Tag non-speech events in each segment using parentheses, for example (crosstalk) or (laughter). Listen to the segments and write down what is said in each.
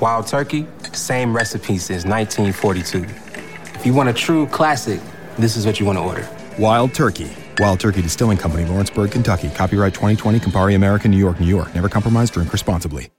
Wild Turkey, same recipe since 1942. If you want a true classic, this is what you want to order. Wild Turkey. Wild Turkey Distilling Company, Lawrenceburg, Kentucky. Copyright 2020, Campari American, New York, New York. Never compromise, drink responsibly.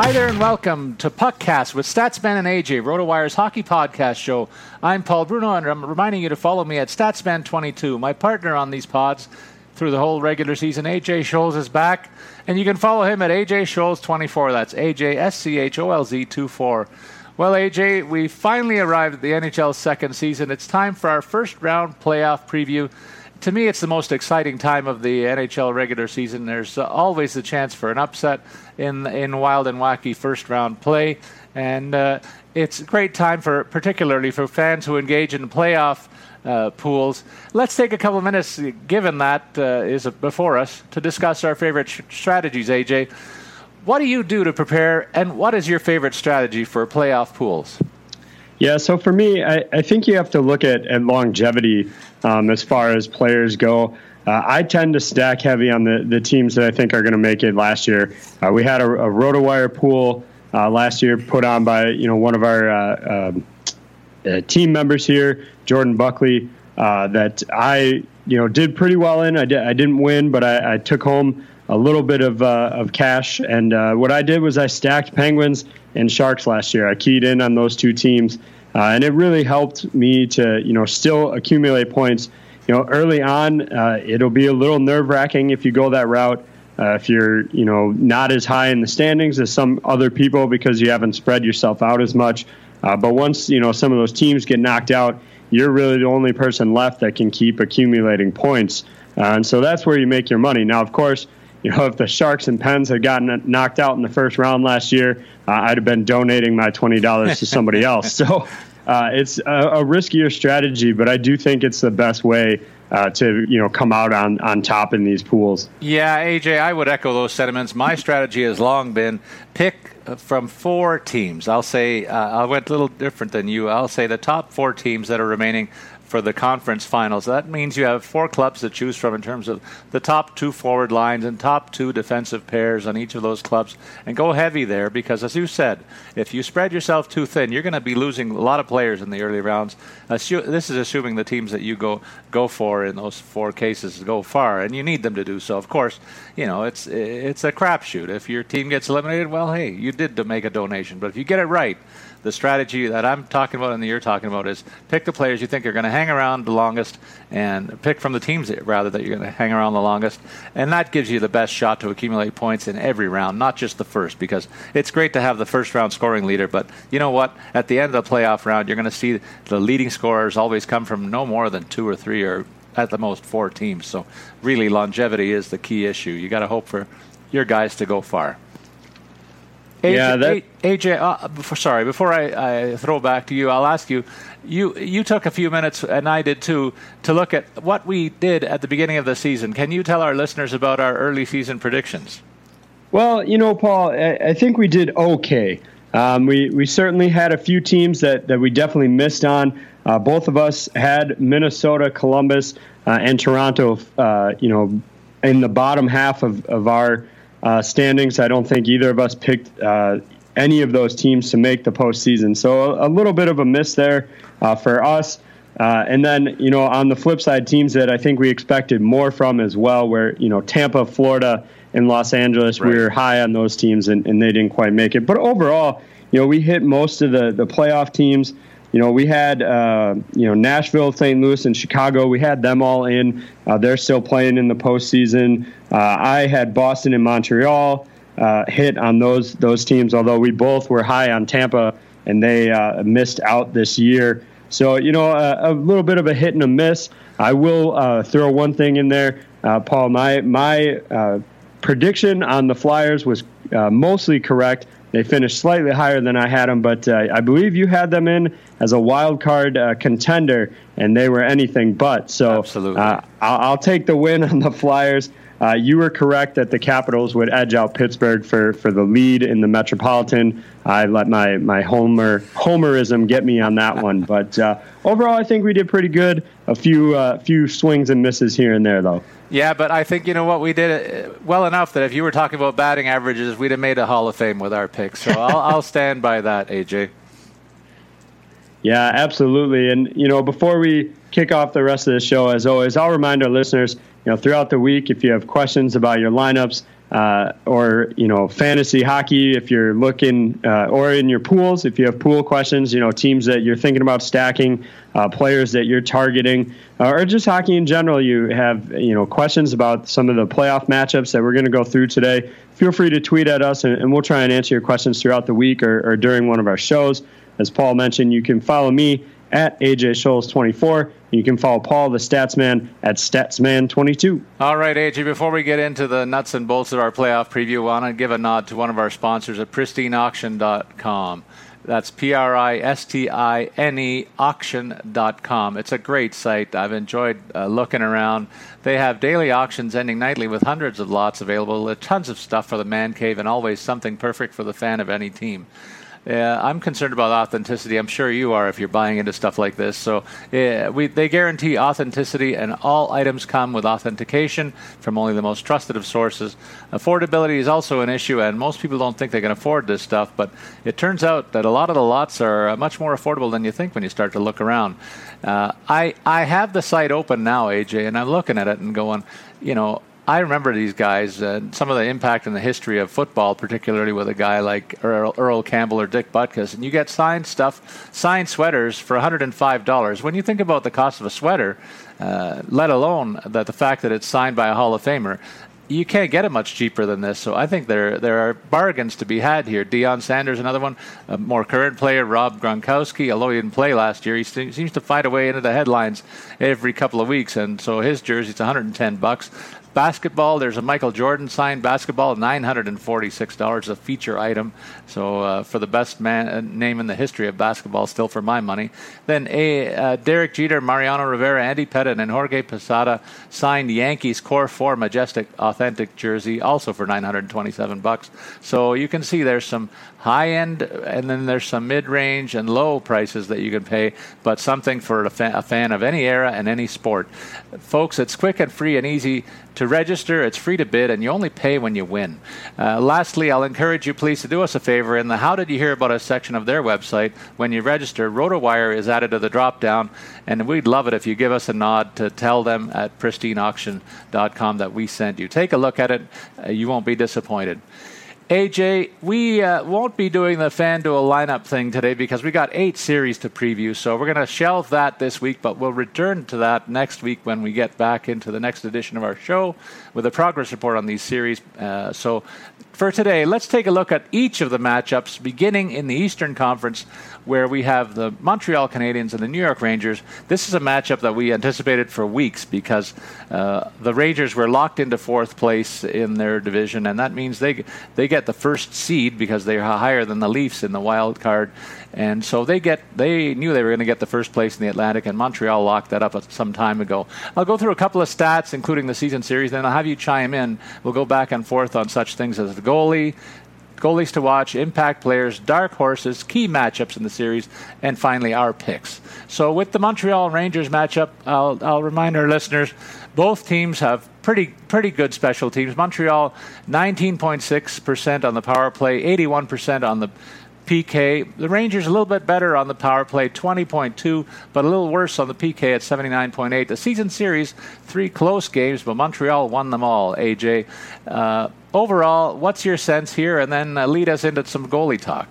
Hi there, and welcome to Puckcast with Statsman and AJ, RotoWire's hockey podcast show. I'm Paul Bruno, and I'm reminding you to follow me at Statsman22. My partner on these pods through the whole regular season, AJ Scholz, is back, and you can follow him at AJ Scholz24. That's AJ S C H O L Z 24. Well, AJ, we finally arrived at the NHL's second season. It's time for our first round playoff preview to me, it's the most exciting time of the NHL regular season. There's always the chance for an upset in in wild and wacky first round play, and uh, it's a great time for particularly for fans who engage in playoff uh, pools. Let's take a couple of minutes, given that uh, is before us, to discuss our favorite sh- strategies. AJ, what do you do to prepare, and what is your favorite strategy for playoff pools? Yeah, so for me, I, I think you have to look at, at longevity um, as far as players go. Uh, I tend to stack heavy on the, the teams that I think are going to make it last year. Uh, we had a, a RotoWire pool uh, last year put on by you know one of our uh, um, uh, team members here, Jordan Buckley, uh, that I you know did pretty well in. I, di- I didn't win, but I, I took home a little bit of of cash. And what I did was I stacked Penguins and Sharks last year. I keyed in on those two teams, uh, and it really helped me to you know still accumulate points. You know, early on, uh, it'll be a little nerve wracking if you go that route. Uh, if you're you know not as high in the standings as some other people because you haven't spread yourself out as much. Uh, but once you know some of those teams get knocked out, you're really the only person left that can keep accumulating points. Uh, and so that's where you make your money. Now, of course, you know, if the Sharks and Pens had gotten knocked out in the first round last year, uh, I'd have been donating my twenty dollars to (laughs) somebody else. So uh, it's a, a, riskier strategy, but I do think it's the best way uh, to you know come out on on top in these pools. Yeah, AJ, I would echo those sentiments. My strategy has long been pick from four teams. I'll say uh, I went a little different than you. I'll say the top four teams that are remaining for the conference finals. That means you have four clubs to choose from in terms of the top two forward lines and top two defensive pairs on each of those clubs. And go heavy there because, as you said, if you spread yourself too thin, you're going to be losing a lot of players in the early rounds. Assu- this is assuming the teams that you go go for in those four cases go far, and you need them to do so. Of course, you know it's it's a crapshoot. If your team gets eliminated, well, hey, you did to make a donation. But if you get it right the strategy that I'm talking about and that you're talking about is pick the players you think are going to hang around the longest and pick from the teams rather that you're going to hang around the longest. And that gives you the best shot to accumulate points in every round, not just the first, because it's great to have the first round scoring leader. But you know what? At the end of the playoff round, you're going to see the leading scorers always come from no more than two or three or at the most four teams. So really, longevity is the key issue. You got to hope for your guys to go far. AJ, yeah, that... AJ uh, before, sorry, before I, I, throw back to you, I'll ask you. You you took a few minutes, and I did too, to look at what we did at the beginning of the season. Can you tell our listeners about our early season predictions? Well, you know, Paul, I, I think we did okay. Um, we we certainly had a few teams that, that we definitely missed on. Uh, both of us had Minnesota, Columbus, uh, and Toronto. Uh, you know, in the bottom half of, of our uh, standings. I don't think either of us picked uh, any of those teams to make the postseason. So a, a little bit of a miss there uh, for us. Uh, and then, you know, on the flip side, teams that I think we expected more from as well, where, you know, Tampa, Florida, and Los Angeles, right. we were high on those teams and, and they didn't quite make it. But overall, you know, we hit most of the, the playoff teams. You know, we had, uh, you know, Nashville, St. Louis, and Chicago. We had them all in. Uh, they're still playing in the postseason. Uh, I had Boston and Montreal uh, hit on those those teams, although we both were high on Tampa and they uh, missed out this year. So, you know, a, a, little bit of a hit and a miss. I will uh, throw one thing in there, Paul. My my prediction on the Flyers was mostly correct. They finished slightly higher than I had them, but uh, I believe you had them in as a wild card uh, contender, and they were anything but. So, Absolutely. I'll, I'll take the win on the Flyers. Uh, you were correct that the Capitals would edge out Pittsburgh for, for the lead in the Metropolitan. I let my, my Homer Homerism get me on that one, (laughs) but uh, overall, I think we did pretty good. A few uh, few swings and misses here and there, though. Yeah, but I think you know what we did uh, well enough that if you were talking about batting averages, we'd have made a Hall of Fame with our picks. So I'll, I'll stand by that, AJ. Yeah, absolutely. And you know, before we kick off the rest of the show, as always, I'll remind our listeners you know, throughout the week, if you have questions about your lineups uh, or you know fantasy hockey, if you're looking uh, or in your pools, if you have pool questions, you know teams that you're thinking about stacking, uh, players that you're targeting, uh, or just hockey in general, you have you know questions about some of the playoff matchups that we're going to go through today. Feel free to tweet at us, and, and we'll try and answer your questions throughout the week or, or during one of our shows. As Paul mentioned, you can follow me at AJ Scholz 24. You can follow Paul, the Statsman, at Statsman22. All right, AJ, before we get into the nuts and bolts of our playoff preview, I want to give a nod to one of our sponsors at pristineauction.com. That's P R I S T I N E auction.com. It's a great site. I've enjoyed uh, looking around. They have daily auctions ending nightly with hundreds of lots available, tons of stuff for the man cave, and always something perfect for the fan of any team. Yeah, I'm concerned about authenticity. I'm sure you are if you're buying into stuff like this. So we, they guarantee authenticity, and all items come with authentication from only the most trusted of sources. Affordability is also an issue, and most people don't think they can afford this stuff. But it turns out that a lot of the lots are uh, much more affordable than you think when you start to look around. Uh, I I have the site open now, AJ, and I'm looking at it and going, you know, I remember these guys, uh, some of the impact in the history of football, particularly with a guy like Earl, Earl, Campbell or Dick Butkus, and you get signed stuff, signed sweaters for $105. When you think about the cost of a sweater, uh, let alone that the fact that it's signed by a Hall of Famer, you can't get it much cheaper than this. So I think there there are bargains to be had here. Deion Sanders, another one, a more current player, Rob Gronkowski. Although he didn't play last year, he seems to fight a way into the headlines every couple of weeks, and so his jersey's 110 bucks. Basketball, there's a Michael Jordan signed basketball, $946, a feature item. So uh, for the best man, uh, name in the history of basketball, still for my money. Then a uh, Derek Jeter, Mariano Rivera, Andy Pettitte, and Jorge Posada signed Yankees Core 4 Majestic Authentic jersey, also for 927 bucks. So you can see there's some high end, and then there's some mid range and low prices that you can pay, but something for a, fa- a fan of any era and any sport. Folks, it's quick and free and easy to register. It's free to bid, and you only pay when you win. Uh, lastly, I'll encourage you please to do us a favor. In the How Did You Hear About Us section of their website, when you register, RotoWire is added to the drop down, and we'd love it if you give us a nod to tell them at pristineauction.com that we sent you. Take a look at it, uh, you won't be disappointed. AJ, we uh, won't be doing the FanDuel lineup thing today because we got eight series to preview. So we're going to shelve that this week, but we'll return to that next week when we get back into the next edition of our show with a progress report on these series. Uh, so for today, let's take a look at each of the matchups, beginning in the Eastern Conference where we have the Montreal Canadiens and the New York Rangers. This is a matchup that we anticipated for weeks because uh, the Rangers were locked into fourth place in their division, and that means they they get the first seed because they're higher than the Leafs in the wild card, and so they get they knew they were going to get the first place in the Atlantic, and Montreal locked that up some time ago. I'll go through a couple of stats, including the season series, then I'll have you chime in. We'll go back and forth on such things as the goalie goalies to watch, impact players, dark horses, key matchups in the series, and finally our picks. So with the Montreal Rangers matchup, I'll, I'll remind our listeners both teams have pretty pretty good special teams. Montreal 19.6% on the power play, 81% on the PK. The Rangers a little bit better on the power play, 20.2, but a little worse on the PK at 79.8. The season series, three close games, but Montreal won them all. AJ, uh, overall, what's your sense here? And then uh, lead us into some goalie talk.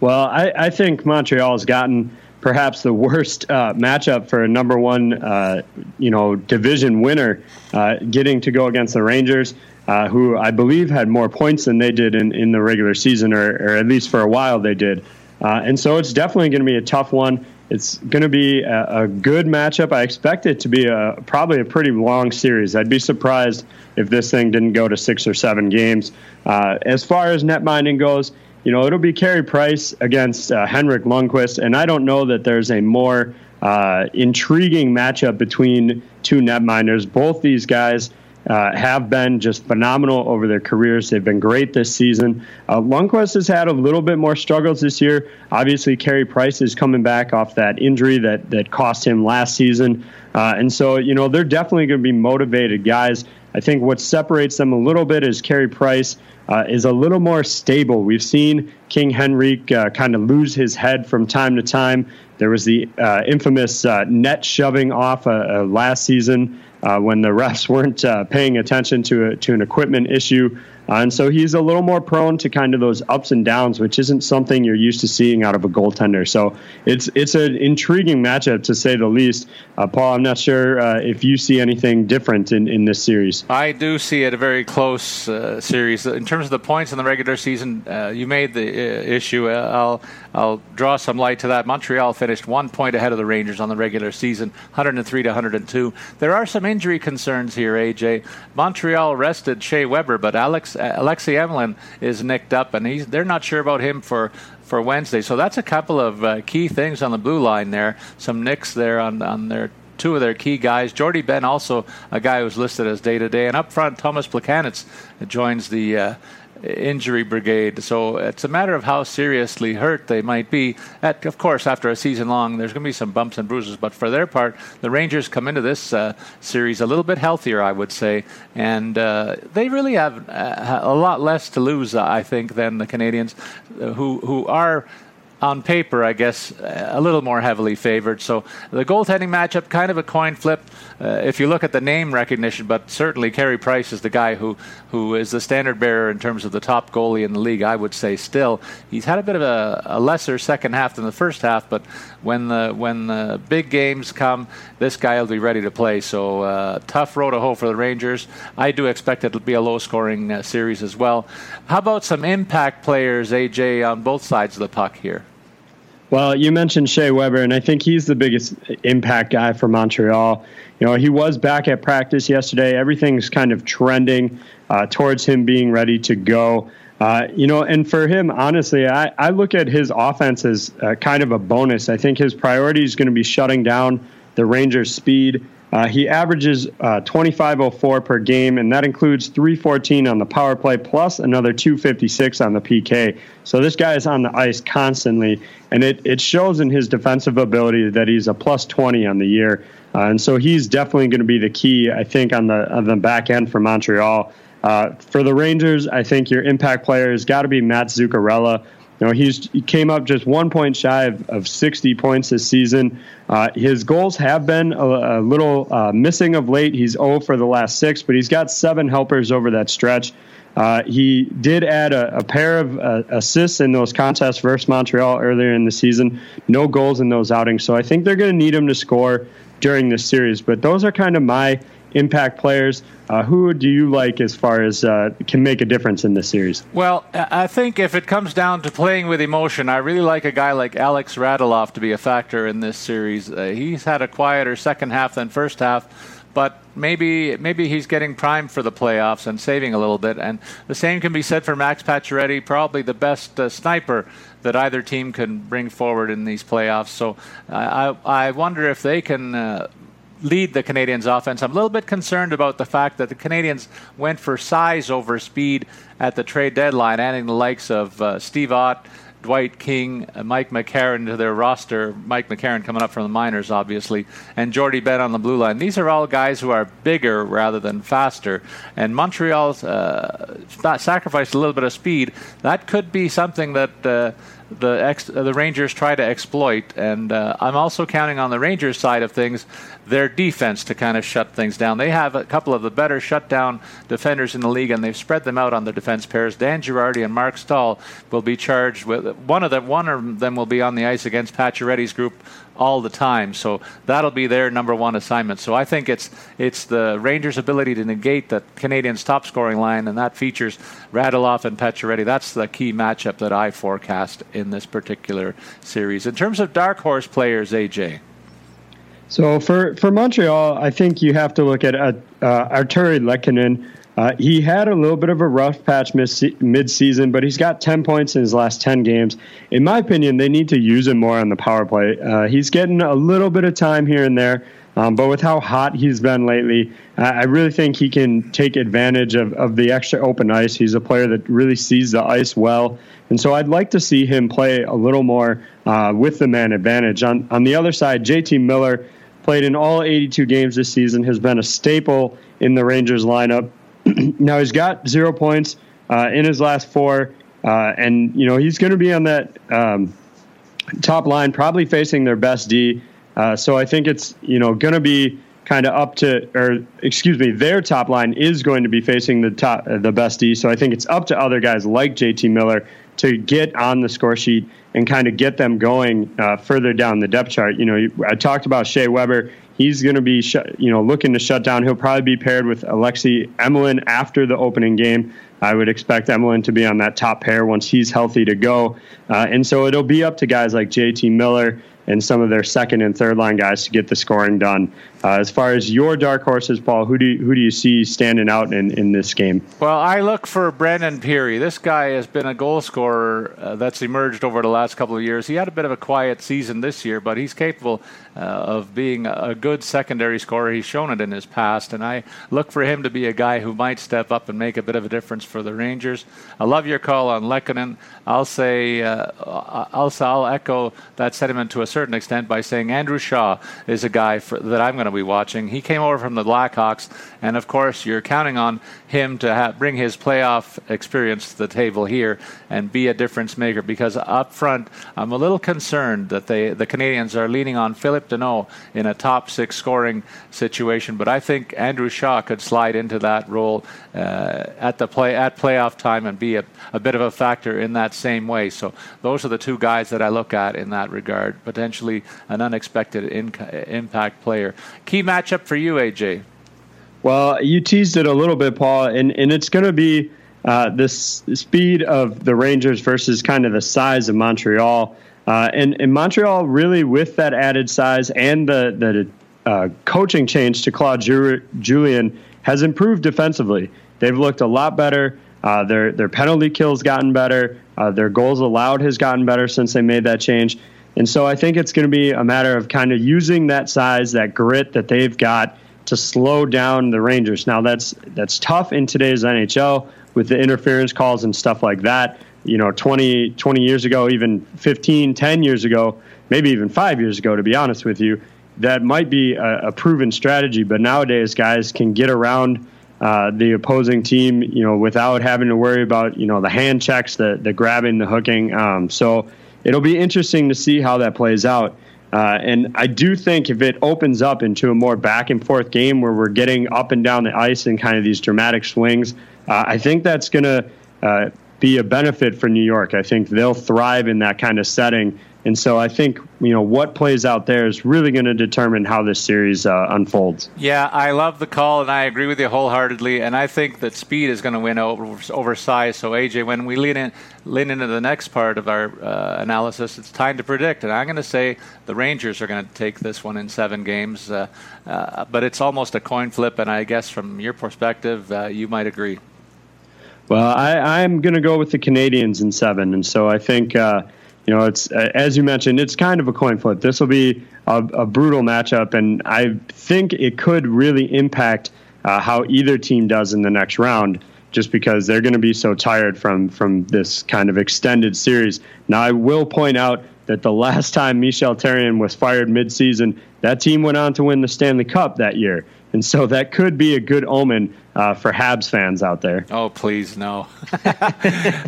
Well, I, I think Montreal has gotten perhaps the worst uh, matchup for a number one, uh, you know, division winner, uh, getting to go against the Rangers uh, who I believe had more points than they did in, in the regular season, or, or at least for a while they did. Uh, and so it's definitely going to be a tough one. It's going to be a, a, good matchup. I expect it to be a probably a pretty long series. I'd be surprised if this thing didn't go to six or seven games. Uh, as far as net minding goes, you know it'll be Carey Price against uh, Henrik Lundqvist, and I don't know that there's a more uh, intriguing matchup between two netminders. Both these guys uh, have been just phenomenal over their careers. They've been great this season. Uh, Lundqvist has had a little bit more struggles this year. Obviously, Carey Price is coming back off that injury that that cost him last season, uh, and so you know they're definitely going to be motivated guys. I think what separates them a little bit is Carey Price. Uh, is a little more stable. We've seen King Henrik uh, kind of lose his head from time to time. There was the uh, infamous uh, net shoving off uh, uh, last season when the refs weren't uh, paying attention to a, to an equipment issue. Uh, and so he's a little more prone to kind of those ups and downs, which isn't something you're used to seeing out of a goaltender. So it's it's an intriguing matchup to say the least. Uh, Paul, I'm not sure uh, if you see anything different in, in this series. I do see it a very close uh, series in terms of the points in the regular season. Uh, you made the uh, issue. I'll I'll draw some light to that. Montreal finished one point ahead of the Rangers on the regular season, 103 to 102. There are some injury concerns here, AJ. Montreal rested Shea Weber, but Alex Alexei Emelin is nicked up, and he's they're not sure about him for for Wednesday. So that's a couple of uh, key things on the blue line there. Some nicks there on on their two of their key guys. Jordie Benn, also a guy who's listed as day to day, and up front, Tomas Plekanec joins the uh, injury brigade. So it's a matter of how seriously hurt they might be. At, of course, after a season long, there's going to be some bumps and bruises. But for their part, the Rangers come into this uh, series a little bit healthier, I would say, and uh, they really have uh, a lot less to lose, I think, than the Canadiens, uh, who who are on paper, I guess, a little more heavily favored. So the goaltending matchup, kind of a coin flip. Uh, if you look at the name recognition, but certainly Carey Price is the guy who, who is the standard bearer in terms of the top goalie in the league. I would say still he's had a bit of a, a lesser second half than the first half, but when the when the big games come, this guy will be ready to play. So uh, tough road to hoe for the Rangers. I do expect it to be a low scoring uh, series as well. How about some impact players, AJ, on both sides of the puck here? Well, you mentioned Shea Weber, and I think he's the biggest impact guy for Montreal. You know, he was back at practice yesterday. Everything's kind of trending uh, towards him being ready to go. Uh, you know, and for him, honestly, I, I look at his offense as uh, kind of a bonus. I think his priority is going to be shutting down the Rangers' speed uh, he averages uh, 25.04 per game, and that includes 314 on the power play plus another 256 on the PK. So this guy is on the ice constantly, and it, it shows in his defensive ability that he's a plus 20 on the year. Uh, and so he's definitely going to be the key, I think, on the on the back end for Montreal. Uh, for the Rangers, I think your impact player has got to be Matt Zuccarello. You know, he's he came up just one point shy of, of 60 points this season. Uh, his goals have been a, a little uh, missing of late. He's 0 for the last six, but he's got seven helpers over that stretch. Uh, he did add a, a pair of uh, assists in those contests versus Montreal earlier in the season. No goals in those outings, so I think they're going to need him to score during this series. But those are kind of my impact players. Uh, who do you like as far as uh, can make a difference in this series? Well, I think if it comes down to playing with emotion, I really like a guy like Alex Radulov to be a factor in this series. Uh, he's had a quieter second half than first half, but maybe maybe he's getting primed for the playoffs and saving a little bit. And the same can be said for Max Pacioretty, probably the best uh, sniper that either team can bring forward in these playoffs. So I, I wonder if they can uh, lead the Canadiens' offense. I'm a little bit concerned about the fact that the Canadiens went for size over speed at the trade deadline, adding the likes of uh, Steve Ott, Dwight King, uh, Mike McCarron to their roster. Mike McCarron coming up from the minors, obviously, and Jordie Benn on the blue line. These are all guys who are bigger rather than faster. And Montreal's uh, sacrificed a little bit of speed. That could be something that. Uh, the ex- the Rangers try to exploit, and uh, I'm also counting on the Rangers side of things their defense to kind of shut things down. They have a couple of the better shutdown defenders in the league, and they've spread them out on the defense pairs. Dan Girardi and Marc Staal will be charged with one of them. One of them will be on the ice against Pacioretty's group all the time. So that'll be their number one assignment. So I think it's it's the Rangers' ability to negate the Canadiens' top scoring line, and that features Radulov and Pacioretty. That's the key matchup that I forecast in this particular series. In terms of dark horse players, AJ. So for, for Montreal, I think you have to look at uh, Artturi Lehkonen. Uh, he had a little bit of a rough patch mid-season, but he's got 10 points in his last 10 games. In my opinion, they need to use him more on the power play. Uh, he's getting a little bit of time here and there, um, but with how hot he's been lately, I really think he can take advantage of, of the extra open ice. He's a player that really sees the ice well. And so I'd like to see him play a little more uh, with the man advantage. On, on the other side, JT Miller – played in all 82 games this season, has been a staple in the Rangers lineup. (clears throat) now he's got zero points uh, in his last four, uh, and you know he's going to be on that um, top line, probably facing their best D. Uh, so I think it's you know going to be kind of up to, or excuse me, their top line is going to be facing the top, uh, the best D. So I think it's up to other guys like JT Miller to get on the score sheet and kind of get them going uh, further down the depth chart. You know, I talked about Shea Weber. He's going to be, sh- you know, looking to shut down. He'll probably be paired with Alexei Emelin after the opening game. I would expect Emelin to be on that top pair once he's healthy to go. Uh, and so it'll be up to guys like JT Miller and some of their second and third line guys to get the scoring done. Uh, as far as your dark horses, Paul, who do you, who do you see standing out in, in this game? Well, I look for Brandon Pirri. This guy has been a goal scorer uh, that's emerged over the last couple of years. He had a bit of a quiet season this year, but he's capable uh, of being a good secondary scorer. He's shown it in his past, and I look for him to be a guy who might step up and make a bit of a difference for the Rangers. I love your call on Lehkonen. I'll say uh, I'll, I'll echo that sentiment to a certain extent by saying Andrew Shaw is a guy for, that I'm going to be watching. He came over from the Blackhawks, and of course, you're counting on him to have, bring his playoff experience to the table here and be a difference maker. Because up front, I'm a little concerned that they, the Canadiens are leaning on Phillip Danault in a top six scoring situation. But I think Andrew Shaw could slide into that role uh, at the play at playoff time and be a, a bit of a factor in that same way. So those are the two guys that I look at in that regard. Potentially an unexpected in, impact player. Key matchup for you, AJ. Well, you teased it a little bit, Paul, and, and it's going to be uh, the speed of the Rangers versus kind of the size of Montreal. Uh, and, and Montreal really, with that added size and the, the uh, coaching change to Claude Julien has improved defensively. They've looked a lot better. Uh, their their penalty kills gotten better. Uh, their goals allowed has gotten better since they made that change. And so I think it's going to be a matter of kind of using that size, that grit that they've got to slow down the Rangers. Now that's that's tough in today's NHL with the interference calls and stuff like that. You know, 20, 20 years ago, even 15, 10 years ago, maybe even five years ago, to be honest with you, that might be a, a proven strategy. But nowadays, guys can get around uh, the opposing team, you know, without having to worry about, you know, the hand checks, the, the grabbing, the hooking. Um, so it'll be interesting to see how that plays out. Uh, and I do think if it opens up into a more back and forth game where we're getting up and down the ice and kind of these dramatic swings, uh, I think that's going to uh, be a benefit for New York. I think they'll thrive in that kind of setting. And so I think you know what plays out there is really going to determine how this series uh, unfolds. Yeah, I love the call, and I agree with you wholeheartedly. And I think that speed is going to win over, over size. So AJ, when we lean in, lean into the next part of our uh, analysis, it's time to predict. And I'm going to say the Rangers are going to take this one in seven games. Uh, uh, but it's almost a coin flip, and I guess from your perspective, uh, you might agree. Well, I, am going to go with the Canadiens in seven, and so I think uh, you know, it's uh, as you mentioned, it's kind of a coin flip. This will be a, a, brutal matchup, and I think it could really impact uh, how either team does in the next round. Just because they're going to be so tired from from this kind of extended series. Now, I will point out that the last (laughs) time Michel Therrien was fired midseason, that team went on to win the Stanley Cup that year. And so that could be a good omen uh, for Habs fans out there. Oh, please, no. (laughs)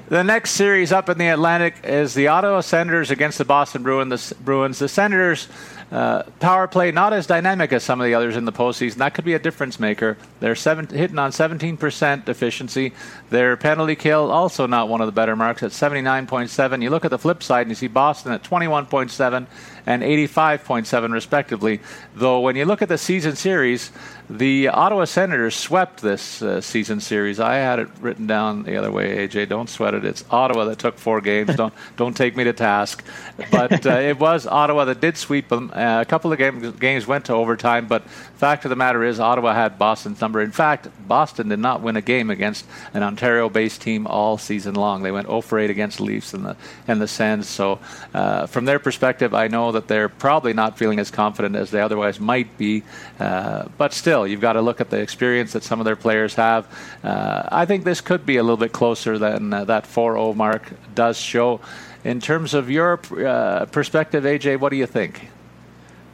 the next series up in the Atlantic is the Ottawa Senators against the Boston Bruins. The Senators uh, power play not as dynamic as some of the others in the postseason. That could be a difference maker. They're seven, hitting on 17% efficiency. Their penalty kill also not one of the better marks at 79.7. You look at the flip side and you see Boston at 21.7 and 85.7 respectively. Though when you look at the season series, the Ottawa Senators swept this uh, season series. I had it written down the other way. AJ, don't sweat it. It's Ottawa that took four games. (laughs) don't don't take me to task. But uh, (laughs) it was Ottawa that did sweep them. Uh, a couple of game, games went to overtime, but fact of the matter is Ottawa had Boston's number. In fact, Boston did not win a game against an Ontario-based team all season long. They went 0 for 8 against Leafs and the and the Sens. So uh, from their perspective, I know that they're probably not feeling as confident as they otherwise might be. Uh, but still, you've got to look at the experience that some of their players have. Uh, I think this could be a little bit closer than uh, that 4-0 mark does show. In terms of your uh, perspective, AJ, what do you think?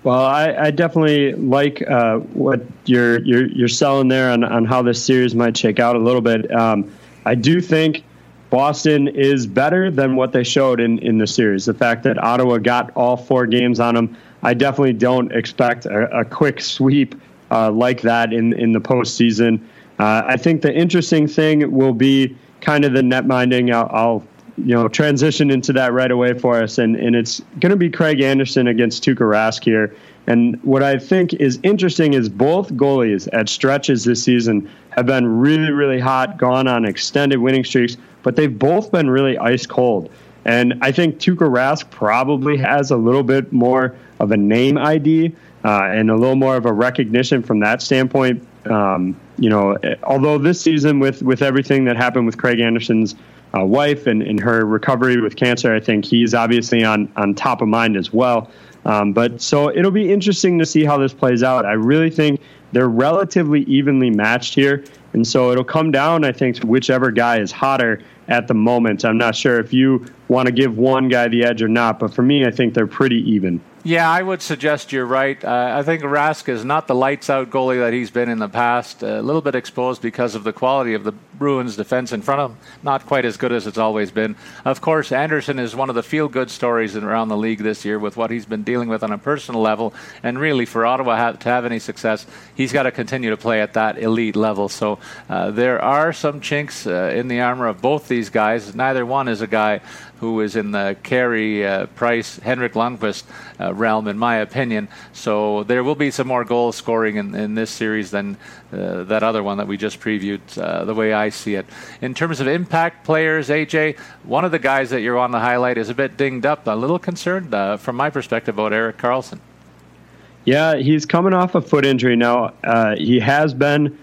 Well, I, I definitely like uh, what you're, you're you're selling there on, on how this series might shake out a little bit. Um, I do think Boston is better than what they showed in, in the series. The fact that Ottawa got all four games on them, I definitely don't expect a, a quick sweep uh, like that in in the postseason. Uh, I think the interesting thing will be kind of the net minding. I'll, I'll you know transition into that right away for us, and and it's going to be Craig Anderson against Tuukka Rask here. And what I think is interesting is both goalies at stretches this season have been really, really hot, gone on extended winning streaks, but they've both been really ice cold. And I think Tuukka Rask probably has a little bit more of a name ID uh, and a little more of a recognition from that standpoint. Um, you know, although this season with with everything that happened with Craig Anderson's uh, wife and, and her recovery with cancer, I think he's obviously on on top of mind as well. Um, but so it'll be interesting to see how this plays out. I really think they're relatively evenly matched here, and so it'll come down, I think, to whichever guy is hotter at the moment. I'm not sure if you want to give one guy the edge or not, but for me, I think they're pretty even. Yeah, I would suggest you're right. Uh, I think Rask is not the lights out goalie that he's been in the past. A little bit exposed because of the quality of the Bruins defense in front of him. Not quite as good as it's always been. Of course, Anderson is one of the feel good stories around the league this year with what he's been dealing with on a personal level. And really, for Ottawa to have any success, he's got to continue to play at that elite level. So uh, there are some chinks uh, in the armor of both these guys. Neither one is a guy who is in the Carey uh, Price, Henrik Lundqvist uh, realm, in my opinion. So there will be some more goal scoring in, in this series than uh, that other one that we just previewed, uh, the way I see it. In terms of impact players, AJ, one of the guys that you're on the highlight is a bit dinged up, a little concerned uh, from my perspective about Erik Karlsson. Yeah, he's coming off a foot injury now. Uh, he has been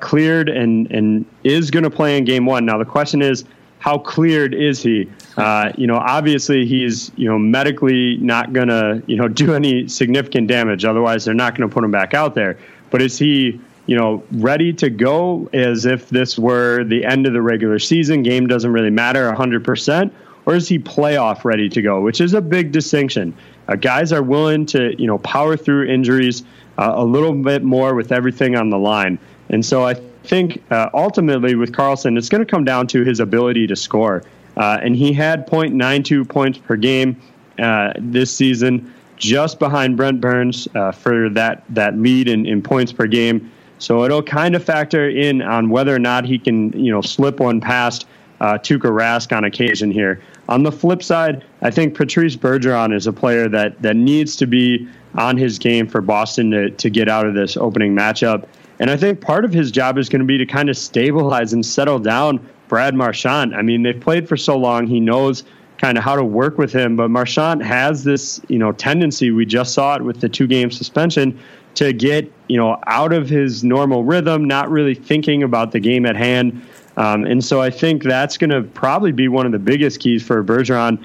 cleared and, and is going to play in game one. Now, the question is, how cleared is he? Uh, you know, obviously he's you know medically not gonna you know (laughs) do any significant damage. Otherwise, they're not to put him back out there. But is he you know ready to go as if this were the end of the regular season? Game doesn't really matter 100 percent, or is he playoff ready to go? Which is a big distinction. Uh, guys are willing to you know power through injuries uh, a little bit more with everything on the line, and so I think uh, ultimately with Karlsson, it's going to come down to his ability to score. Uh, and he had 0.92 points per game uh, this season, just behind Brent Burns uh, for that, that lead in, in points per game. So it'll kind of factor in on whether or not he can, you know, slip one past uh, Tuukka Rask on occasion here. On the flip side, I think Patrice Bergeron is a player that that needs to be on his game for Boston to, to get out of this opening matchup. And I think part of his job is going to be to kind of stabilize and settle down Brad Marchand. I mean, they've played for so long, he knows kind of how to work with him. But Marchand has this, you know, tendency. We just saw it with the two game suspension to get, you know, out of his normal rhythm, not really thinking about the game at hand. Um, and so I think that's going to probably be one of the biggest keys for Bergeron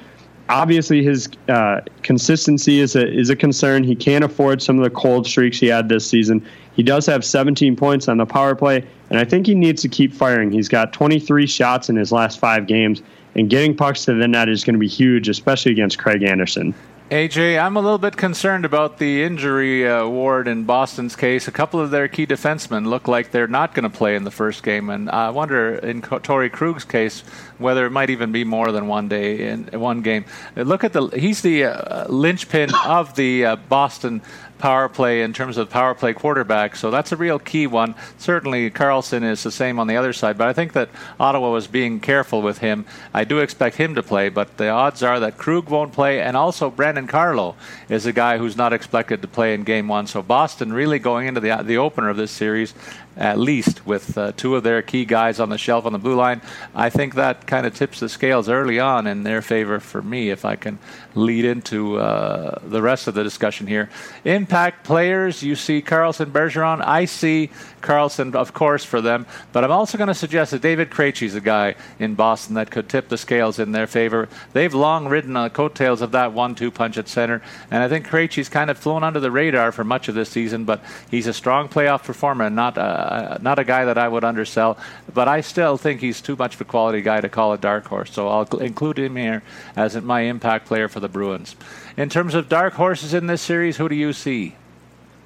obviously his uh, consistency is a is a concern. He can't afford some of the cold streaks he had this season. He does have 17 points on the power play, and I think he needs to keep firing. He's got 23 shots in his last five games, and getting pucks to the net is going to be huge, especially against Craig Anderson. AJ, I'm a little bit concerned about the injury uh, ward in Boston's case. A couple of their key defensemen look like they're not going to play in the first game, and I wonder in Torey Krug's case whether it might even be more than one day in one game. Look at the he's the uh, linchpin of the uh, Boston power play in terms of power play quarterback. So that's a real key one. Certainly, Karlsson is the same on the other side, but I think that Ottawa was being careful with him. I do expect him to play, but the odds are that Krug won't play, and also Brandon Carlo is a guy who's not expected to play in game one. So Boston really going into the the opener of this series at least with uh, two of their key guys on the shelf on the blue line. I think that kind of tips the scales early on in their favor for me if I can lead into uh, the rest of the discussion here. Impact players, you see Karlsson Bergeron. I see Karlsson, of course, for them, but I'm also going to suggest that David Krejci's a guy in Boston that could tip the scales in their favor. They've long ridden on the coattails of that one-two punch at center, and I think Krejci's kind of flown under the radar for much of this season, but he's a strong playoff performer and not a uh, not a guy that I would undersell, but I still think he's too much of a quality guy to call a dark horse. So I'll include him here as my impact player for the Bruins. In terms of dark horses in this series, who do you see?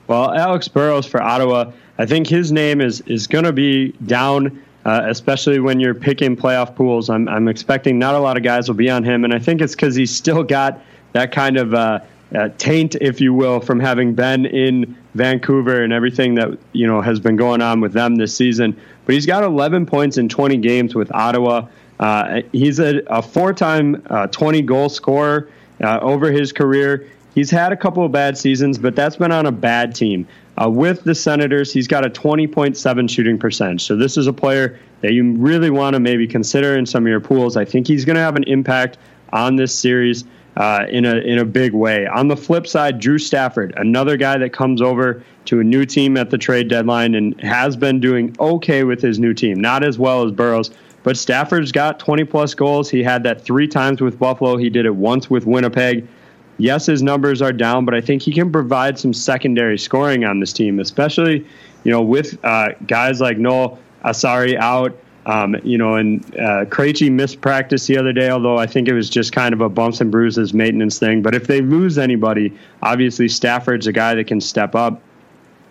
Well, Alex Burrows for Ottawa, I think his name is is going to be down. Uh, especially when you're picking playoff pools, I'm, I'm expecting not a lot of guys will be on him, and I think it's because he's still got that kind of uh, uh, taint, if you will, from having been in Vancouver and everything that you know has been going on with them this season. But he's got 11 points in 20 games with Ottawa. Uh, he's a, a four-time uh, 20 goal scorer uh, over his career. He's had a couple of bad seasons, but that's been on a bad team. Uh, with the Senators, he's got a 20.7 shooting percentage. So this is a player that you really want to maybe consider in some of your pools. I think he's going to have an impact on this series uh, in a in a big way. On the flip side, Drew Stafford, another guy that comes over to a new team at the trade deadline and has been doing okay with his new team. Not as well as Burrows, but Stafford's got 20 plus goals. He had that three times with Buffalo. He did it once with Winnipeg. Yes, his numbers are down, but I think he can provide some secondary scoring on this team, especially you know with uh, guys like Noel Acciari out. Um, you know, and uh, Krejci missed practice the other day, although I think it was just kind of a bumps and bruises maintenance thing. But if they lose anybody, obviously Stafford's a guy that can step up,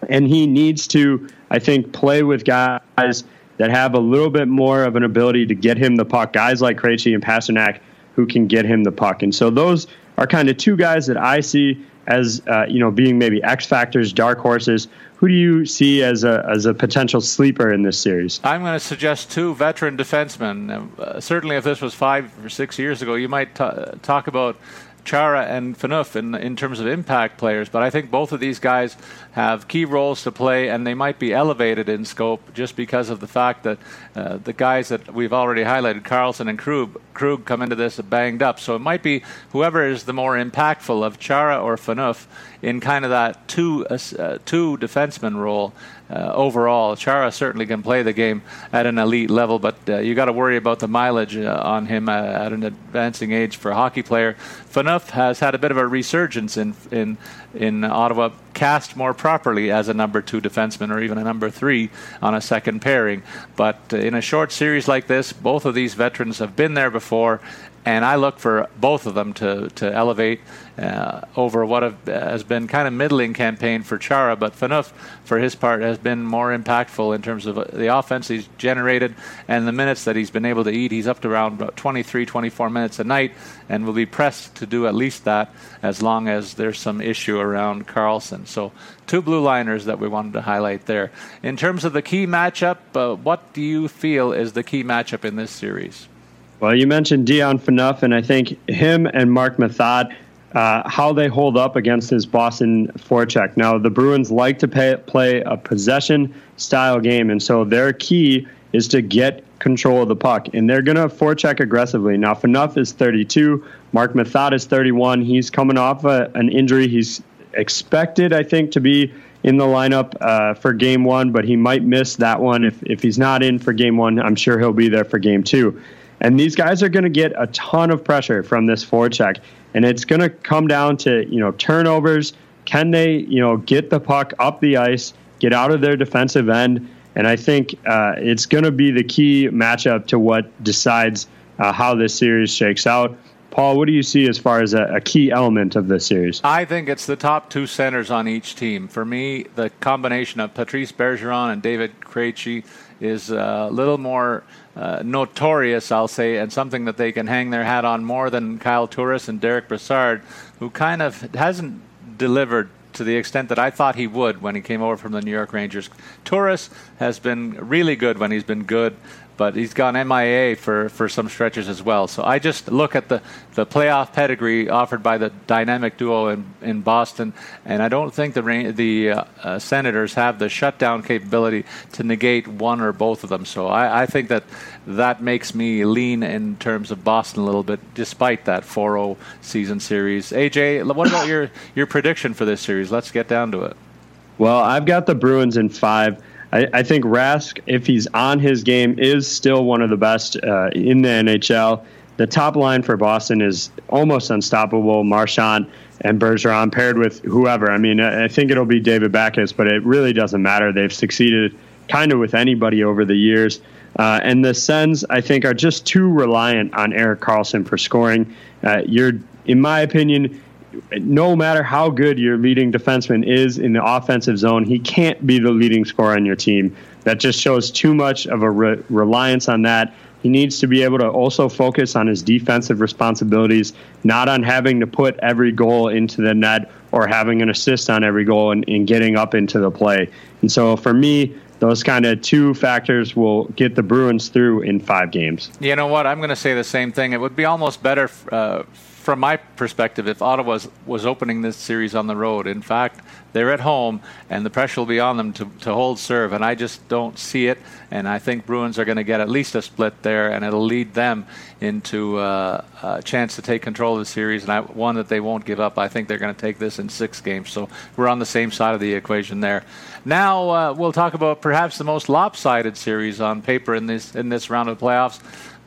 and he needs to, I think, play with guys that have a little bit more of an ability to get him the puck. Guys like Krejci and Pastrnak who can get him the puck, and so those are kind of two guys that I see as uh, you know being maybe X factors, dark horses who do you see as a as a potential sleeper in this series? I'm going to suggest two veteran defensemen. Uh, certainly, if this was five or six years ago, you might t- talk about Chara and Phaneuf in in terms of impact players, but I think both of these guys have key roles to play, and they might be elevated in scope just because of the fact that uh, the guys that we've already highlighted, Karlsson and Krug, Krug, come into this banged up. So it might be whoever is the more impactful of Chara or Phaneuf in kind of that two uh, two defenseman role uh, overall. Chara certainly can play the game at an elite level, but uh, you got to worry about the mileage uh, on him uh, at an advancing age for a hockey player. Phaneuf has had a bit of a resurgence in in in Ottawa, cast more properly as a number two defenseman or even a number three on a second pairing. But uh, in a short series like this, both of these veterans have been there before, and I look for both of them to to elevate uh, over what have, has been kind of middling campaign for Chara, but Phaneuf, for his part, has been more impactful in terms of uh, the offense he's generated and the minutes that he's been able to eat. He's up to around 23, 24 minutes a night, and will be pressed to do at least that as long as there's some issue around Karlsson. So, two blue liners that we wanted to highlight there. In terms of the key matchup, uh, what do you feel is the key matchup in this series? Well, you mentioned Dion Phaneuf, and I think him and Marc Methot uh, how they hold up against his Boston forecheck. Now, the Bruins like to pay, play a possession style game, and so their key is to get control of the puck, and they're going to forecheck aggressively. Now, Phaneuf is 32, Marc Methot is 31. He's coming off a, an injury. He's expected, I think, to be in the lineup uh, for game one, but he might miss that one. If, if he's not in for game one, I'm sure he'll be there for game two. And these guys are going to get a ton of pressure from this forecheck. And it's going to come down to, you know, turnovers. Can they, you know, get the puck up the ice, get out of their defensive end? And I think uh, it's going to be the key matchup to what decides uh, how this series shakes out. Paul, what do you see as far as a, a, key element of this series? I think it's the top two centers on each team. For me, the combination of Patrice Bergeron and David Krejci is a little more uh, notorious, I'll say, and something that they can hang their hat on more than Kyle Turris and Derek Brassard, who kind of hasn't delivered to the extent that I thought he would when he came over from the New York Rangers. Turris has been really good when he's been good but he's gone MIA for, for some stretches as well. So I just look at the, the playoff pedigree offered by the dynamic duo in, in Boston, and I don't think the the uh, uh, Senators have the shutdown capability to negate one or both of them. So I, I think that that makes me lean in terms of Boston a little bit, despite that 4-0 season series. AJ, what about your your prediction for this series? Let's get down to it. Well, I've got the Bruins in five. I, I, think Rask, if he's on his game, is still one of the best uh, in the NHL. The top line for Boston is almost unstoppable. Marchand and Bergeron paired with whoever. I mean, I think it'll be David Backes, but it really doesn't matter. They've succeeded kind of with anybody over the years. Uh, and the Sens, I think, are just too reliant on Erik Karlsson for scoring. Uh, you're, in my opinion, no matter how good your leading defenseman is in the offensive zone, he can't be the leading scorer on your team. That just shows too much of a re- reliance on that. He needs to be able to also focus on his defensive responsibilities, not on having to put every goal into the net or having an assist on every goal and, and getting up into the play. And so for me, those kind of two factors will get the Bruins through in five games. You know what? I'm going to say the same thing. It would be almost better uh, from my perspective, if Ottawa was, opening this series on the road, in fact, they're at home and the pressure will be on them to, to hold serve, and I just don't see it. And I think Bruins are going to get at least a split there, and it'll lead them into uh, a chance to take control of the series, and I, one that they won't give up. I think they're going to take this in six games, so we're on the same side of the equation there. Now uh, we'll talk about perhaps the most lopsided series on paper in this in this round of playoffs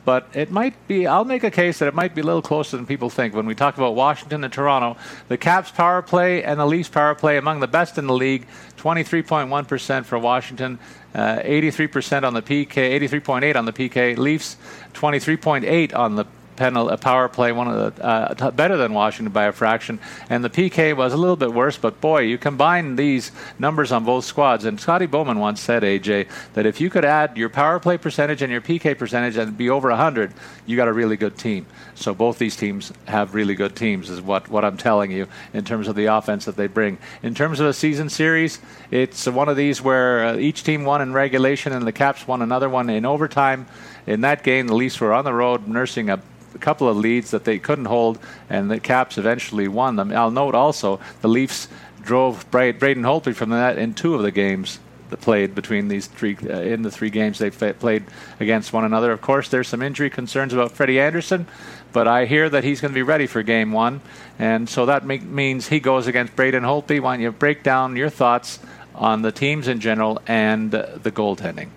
but it might be, I'll make a case that it might be a little closer than people think. When we talk about Washington and Toronto, the Caps power play and the Leafs power play among the best in the league 23.1% for Washington, uh, 83% on the PK, 83.8 on the PK. Leafs 23.8 on the penalty, a power play, one of the uh, better than Washington by a fraction, and the PK was a little bit worse. But boy, you combine these numbers on both squads, and Scotty Bowman once said, AJ, that if you could add your power play percentage and your PK percentage and be over 100, you got a really good team. So both these teams have really good teams, is what what I'm telling you in terms of the offense that they bring. In terms of a season series, it's one of these where uh, each team won in regulation and the Caps won another one in overtime. In that game, the Leafs were on the road nursing a a couple of leads that they couldn't hold, and the Caps eventually won them. I'll note also the Leafs drove Braden Holtby from the net in two of the games that played between these three uh, in the three games they played against one another. Of course, there's some injury concerns about Freddie Andersen, but I hear that he's going to be ready for Game One, and so that make, means he goes against Braden Holtby. Why don't you break down your thoughts on the teams in general and uh, the goaltending?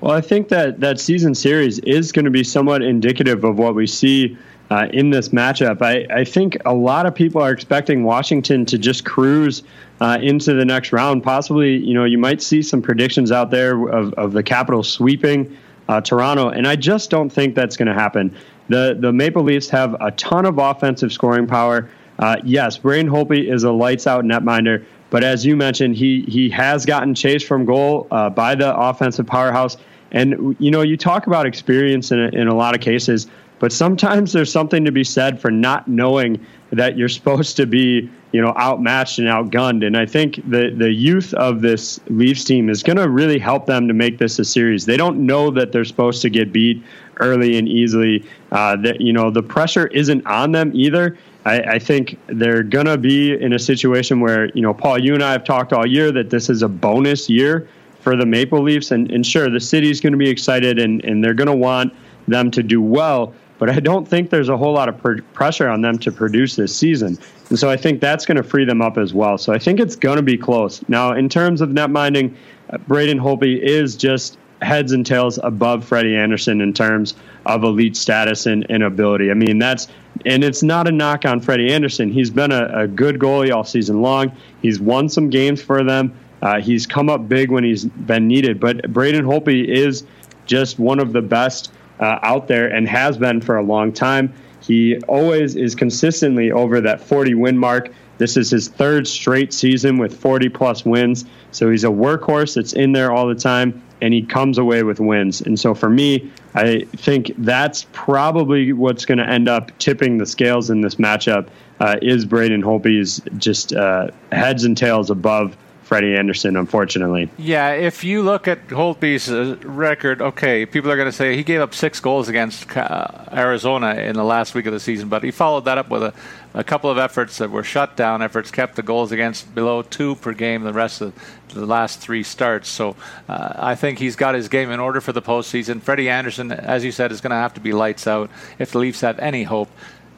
Well, I think that that season series is going to be somewhat indicative of what we see uh, in this matchup. I, I, think a lot of people are expecting Washington to just cruise uh, into the next round. Possibly, you know, you might see some predictions out there of, of the Capitals sweeping uh, Toronto, and I just don't think that's going to happen. The the Maple Leafs have a ton of offensive scoring power. Uh, yes, Braden Holtby is a lights out netminder, but as you mentioned, he he has gotten chased from goal uh, by the offensive powerhouse. And you know, you talk about experience in a, in a lot of cases, but sometimes there's something to be said for not knowing that you're (laughs) supposed to be, you know, outmatched and outgunned. And I think the the youth of this Leafs team is going to really help them to make this a series. They don't know that they're supposed to get beat early and easily. Uh, that you know, the pressure isn't on them either. I, I think they're to be in a situation where, you know, Paul, you and I have talked all year that this is a bonus year for the Maple Leafs. And, and sure, the city's going to be excited and, and they're going to want them to do well. But I don't think there's a whole lot of pr- pressure on them to produce this season. And so I think that's going to free them up as well. So I think it's going to be close. Now, in terms of net minding, uh, Braden Holtby is just heads and tails above Freddie Andersen in terms of elite status and, and ability. I mean, that's and it's not a knock on Freddie Andersen. He's been a, a good goalie all season long. He's won some games for them. Uh, he's come up big when he's been needed. But Braden Holtby is just one of the best uh, out there and has been for a long time. He always is consistently over that 40 win mark. This is his third straight season with 40 plus wins. So he's a workhorse that's in there all the time, and he comes away with wins. And so for me, I think that's probably what's going to end up tipping the scales in this matchup. Uh, is Braden Holtby's just uh, heads and tails above Freddie Andersen, unfortunately. Yeah, if you look at Holtby's uh, record, okay, people are going to say he gave up six goals against uh, Arizona in the last week of the season, but he followed that up with a, a couple of efforts that were shut down efforts, kept the goals against below two per game the rest of the last three starts. So uh, I think he's got his game in order for the postseason. Freddie Andersen, as you said, is going to have to be lights out if the Leafs have any hope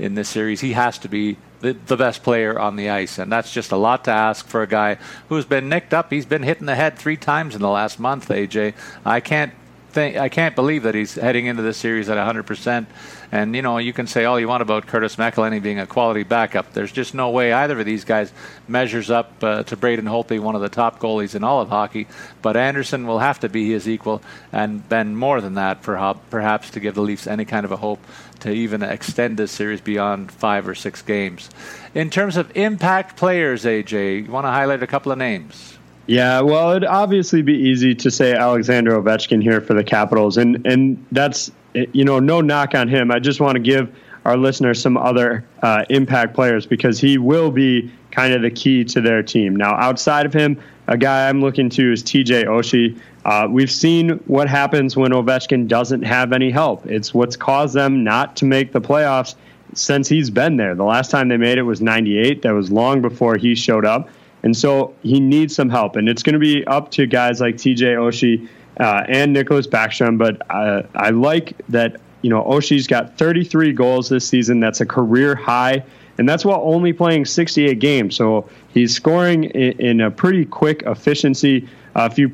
in this series. He has to be the, the best player on the ice. And that's just a lot to ask for a guy who's been nicked up. He's been hit in the head three times in the last month, AJ. I can't think, I can't believe that he's heading into this series at 100%. And, you know, you can say all you want about Curtis McElhinney being a quality backup. There's just no way either of these guys measures up uh, to Braden Holtby, one of the top goalies in all of hockey. But Andersen will have to be his equal and then more than that, perhaps, to give the Leafs any kind of a hope to even extend this series beyond five or six games. In terms of impact players, AJ, you want to highlight a couple of names? Yeah, well, it'd obviously be easy to say Alexander Ovechkin here for the Capitals, and and that's you know no knock on him. I just want to give our listeners some other uh, impact players because he will be kind of the key to their team. Now, outside of him, a guy I'm looking to is TJ Oshie. Uh, we've seen what happens when Ovechkin doesn't have any help. It's what's caused them not to make the playoffs since he's been there. The last time they made it was 98. That was long before he showed up. And so he needs some help. And it's going to be up to guys like TJ Oshie uh, and Nicklas Backstrom. But uh, I like that, you know, Oshie's got 33 goals this season. That's a career high. And that's while only playing 68 games. So he's scoring in, in a pretty quick efficiency. Uh, if you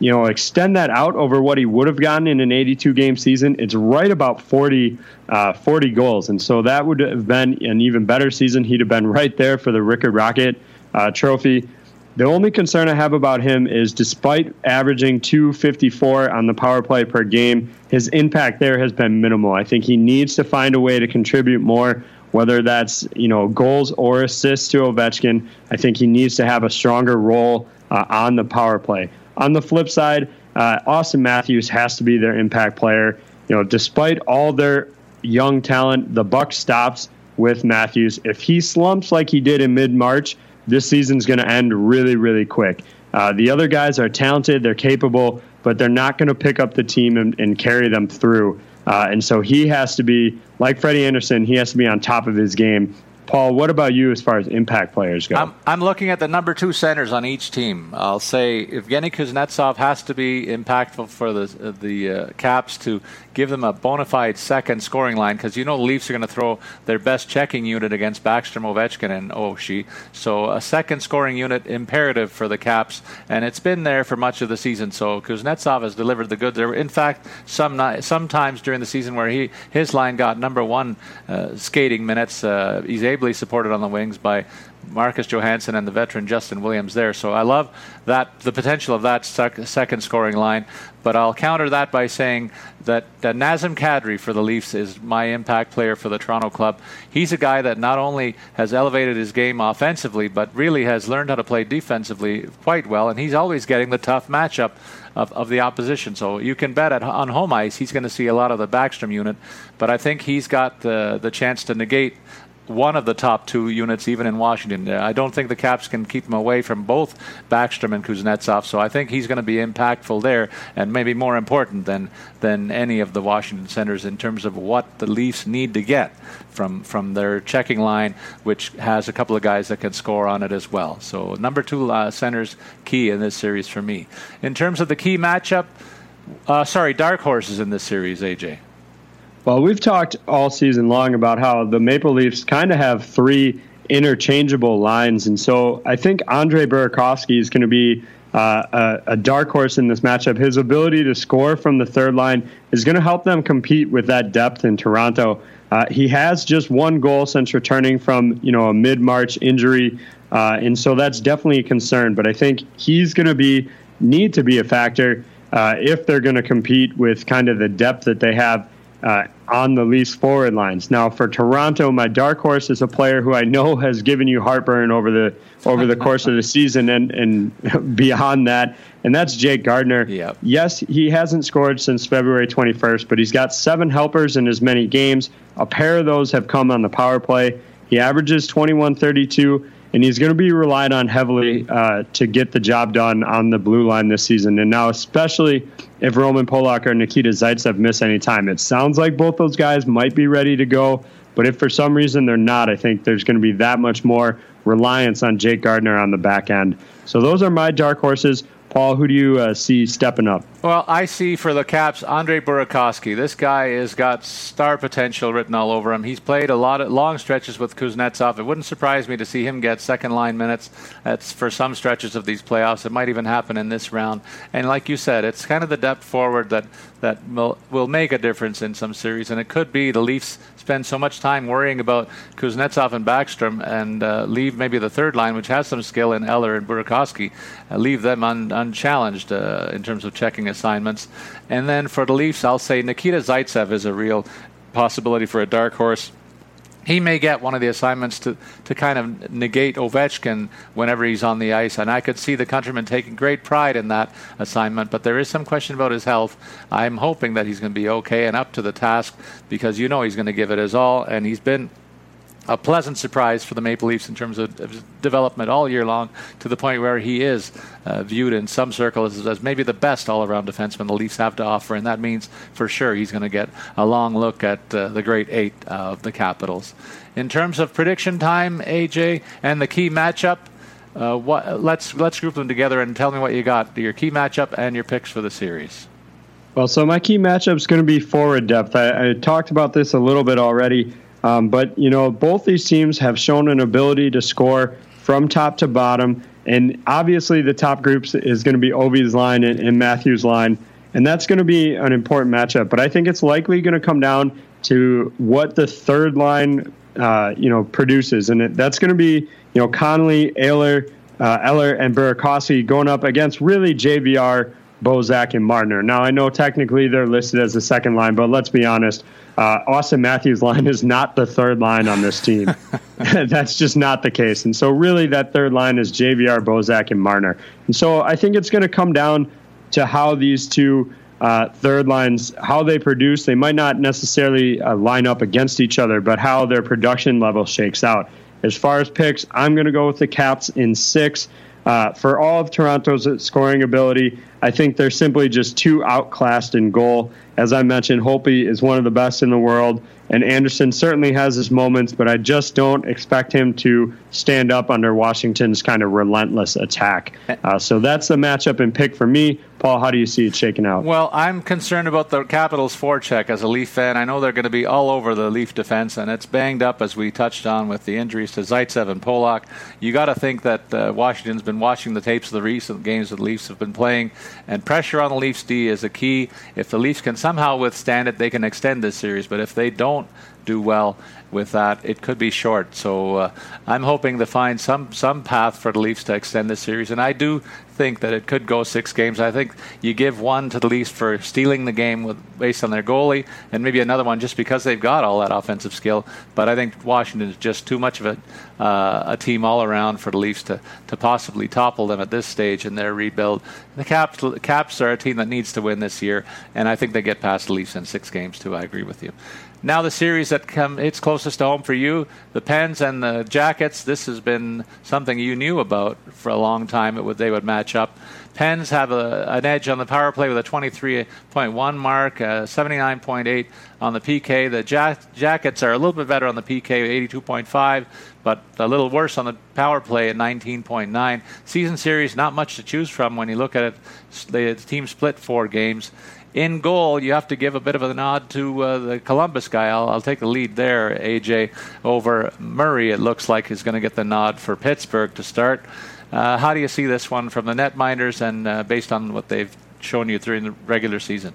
you know, extend that out over what he would have gotten in an 82 game season, it's right about 40, uh, 40 goals. And so that would have been an even better season. He'd have been right there for the Richard Rocket uh, trophy. The only concern I have about him is despite averaging 254 on the power play per game, his impact there has been minimal. I think he needs to find a way to contribute more, whether that's, you know, goals or assists to Ovechkin. I think he needs to have a stronger role uh, on the power play. On the flip side, uh, Auston Matthews has to be their impact player. You know, despite all their young talent, the buck stops with Matthews. If he slumps like he did in mid March, this season's going to end really, really quick. Uh, the other guys are talented, they're capable, but they're not going to pick up the team and, and carry them through. Uh, and so he has to be, like Freddie Andersen, he has to be on top of his game Paul, what about you as far as impact players go? I'm, I'm looking at the number two centers on each team. I'll say Evgeny Kuznetsov has to be impactful for the the uh, Caps to give them a bona fide second scoring line because you know the Leafs are going to throw their best checking unit against Backstrom, Ovechkin, and Oshie. So a second scoring unit imperative for the Caps, and it's been there for much of the season. So Kuznetsov has delivered the goods. There were, in fact, some sometimes during the season where he his line got number one uh, skating minutes. Uh, he's ably supported on the wings by Marcus Johansson and the veteran Justin Williams there. So I love that the potential of that sec- second scoring line. But I'll counter that by saying that, that Nazem Kadri for the Leafs is my impact player for the Toronto club. He's a guy that not only has elevated his game offensively, but really has learned how to play defensively quite well, and he's always getting the tough matchup of, of the opposition. So you can bet at, on home ice he's going to see a lot of the Backstrom unit, but I think he's got the, the chance to negate one of the top two units, even in Washington. I don't think the Caps can keep him away from both Backstrom and Kuznetsov, so I think he's going to be impactful there, and maybe more important than than any of the Washington centers in terms of what the Leafs need to get from from their checking line, which has a couple of guys that can score on it as well. So number two uh, centers key in this series for me. In terms of the key matchup, uh, sorry, dark horses in this series, AJ. Well, we've talked all season long about how the Maple Leafs kind of have three interchangeable lines. And so I think Andre Burakovsky is going to be uh, a, a, dark horse in this matchup. His ability to score from the third line is going to help them compete with that depth in Toronto. Uh, he has just one goal since returning from you know a mid March injury, uh, and so that's definitely a concern. But I think he's going to be need to be a factor uh, if they're going to compete with kind of the depth that they have uh, on the Leafs forward lines. Now, for Toronto, my dark horse is a player who I know has given you heartburn over the over the course of the season and and (laughs) beyond that, and that's Jake Gardiner. Yep. Yes, he hasn't scored since February 21st, but he's got seven helpers in as many games. A pair of those have come on the power play. He averages 21 32 and he's going to be relied on heavily uh, to get the job done on the blue line this season. And now, especially if Roman Polak or Nikita Zaitsev miss any time, it sounds like both those guys might be ready to go. But if for some reason they're not, I think there's going to be that much more reliance on Jake Gardiner on the back end. So those are my dark horses. Paul, who do you uh, see stepping up? Well, I see for the Caps Andre Burakovsky. This guy has got star potential written all over him. He's played a lot of long stretches with Kuznetsov. It wouldn't surprise me to see him get second line minutes. That's for some stretches of these playoffs. It might even happen in this round. And like you said, it's kind of the depth forward that that will, will make a difference in some series. And it could be the Leafs spend so much time worrying about Kuznetsov and Backstrom and uh, leave maybe the third line, which has some skill in Eller and Burakovsky, uh, leave them un, unchallenged uh, in terms of checking assignments. And then for the Leafs, I'll say Nikita Zaitsev is a real possibility for a dark horse he may get one of the assignments to, to kind of negate Ovechkin whenever he's on the ice. And I could see the countryman taking great pride in that assignment. But there is some question about his health. I'm hoping that he's going to be okay and up to the task because you know he's going to give it his all. And he's been a pleasant surprise for the Maple Leafs in terms of, of development all year long, to the point where he is uh, viewed in some circles as, as, maybe the best all-around defenseman the Leafs have to offer, and that means for sure he's going to get a long look at uh, the great eight of the Capitals. In terms of prediction time, AJ, and the key matchup. Uh, what, let's let's group them together and tell me what you got. Your key matchup and your picks for the series. Well, so my key matchup is going to be forward depth. I, I talked about this a little bit already. Um, but, you know, both these teams have shown an ability to score from top to bottom. And obviously, the top groups is going to be Ovi's line and, and Matthews' line. And that's going to be an important matchup. But I think it's likely going to come down to what the third line, uh, you know, produces. And it, that's going to be, you know, Connolly, Eller, uh, Eller, and Burakovsky going up against really JVR, Bozak, and Marner. Now, I know technically they're listed as the second line, but let's be honest uh, Auston Matthews' line is not the third line on this team. (laughs) (laughs) That's just not the case. And so, really, that third line is JVR, Bozak, and Marner. And so, I think it's going to come down to how these two uh, third lines, how they produce. They might not necessarily uh, line up against each other, but how their production level shakes out. As far as picks, I'm going to go with the Caps in six. Uh, for all of Toronto's scoring ability, I think they're simply just too outclassed in goal. As I mentioned, Holtby is one of the best in the world, and Andersen certainly has his moments, but I just don't expect him to stand up under Washington's kind of relentless attack. Uh, so that's the matchup and pick for me. Paul, how do you see it shaking out? Well, I'm concerned about the Capitals' forecheck as a Leaf fan. I know they're going to be all over the Leaf defense, and it's banged up as we touched on with the injuries to Zaitsev and Polak. You got to think that uh, Washington's been watching the tapes of the recent games that the Leafs have been playing, and pressure on the Leafs D is a key. If the Leafs can somehow withstand it, they can extend this series. But if they don't do well, with that, it could be short. So uh, I'm hoping to find some some path for the Leafs to extend this series, and I do think that it could go six games. I think you give one to the Leafs for stealing the game with, based on their goalie, and maybe another one just because they've got all that offensive skill. But I think Washington is just too much of a, uh, a team all around for the Leafs to, to possibly topple them at this stage in their rebuild. The Caps, the Caps are a team that needs to win this year, and I think they get past the Leafs in six games too. I agree with you. Now the series that come it's closest to home for you, the Pens and the Jackets. This has been something you knew about for a long time. It would they would match up. Pens have a, an edge on the power play with a 23.1 mark, uh, 79.8 on the PK. The ja- Jackets are a little bit better on the PK, 82.5, but a little worse on the power play at 19.9. Season series, not much to choose from when you look at it. The team split four games in goal, you have to give a bit of a nod to uh, the Columbus guy. I'll, I'll, take the lead there, AJ, over Murray. It looks like he's going to get the nod for Pittsburgh to start. Uh, how do you see this one from the netminders and uh, based on what they've shown you during the regular season?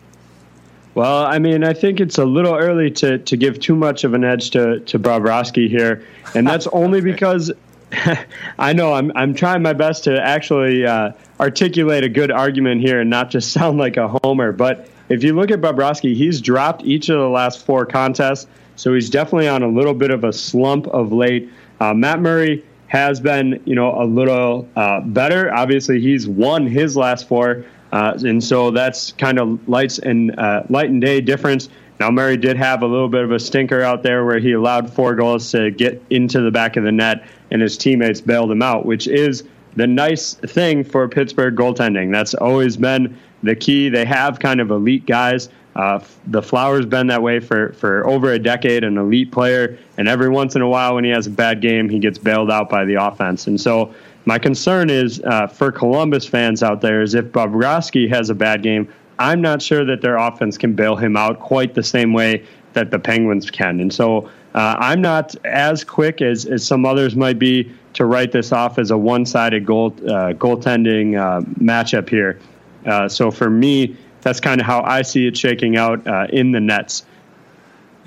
Well, I mean, I think it's a little early to, to give too much of an edge to, to Bobrovsky here. And that's (laughs) only because (laughs) I know I'm, I'm trying my best to actually uh, articulate a good argument here and not just (laughs) sound like a homer. But if you look at Bobrovsky, he's dropped each of the last four contests. So he's definitely on a little bit of a slump of late. Uh, Matt Murray has been, you know, a little uh, better. Obviously, he's won his last four. Uh, and so that's kind of lights and uh, light and day difference. Now Murray did have a little bit of a stinker out there where he allowed four goals to get into the back of the net, and his teammates bailed him out, which is the nice thing for Pittsburgh goaltending. That's always been the key. They have kind of elite guys. Uh, the Flower's been that way for, for over a decade, an elite player, and every once in a while when he has a bad game, he gets bailed out by the offense. And so my concern is uh, for Columbus fans out there is if Bobrovsky has a bad game, I'm not sure that their offense can bail him out quite the same way that the Penguins can. And so uh, I'm not as quick as, as some others might be to write this off as a one-sided goal uh, goaltending uh, matchup here. Uh, so for me, that's kind of how I see it shaking out uh, in the Nets.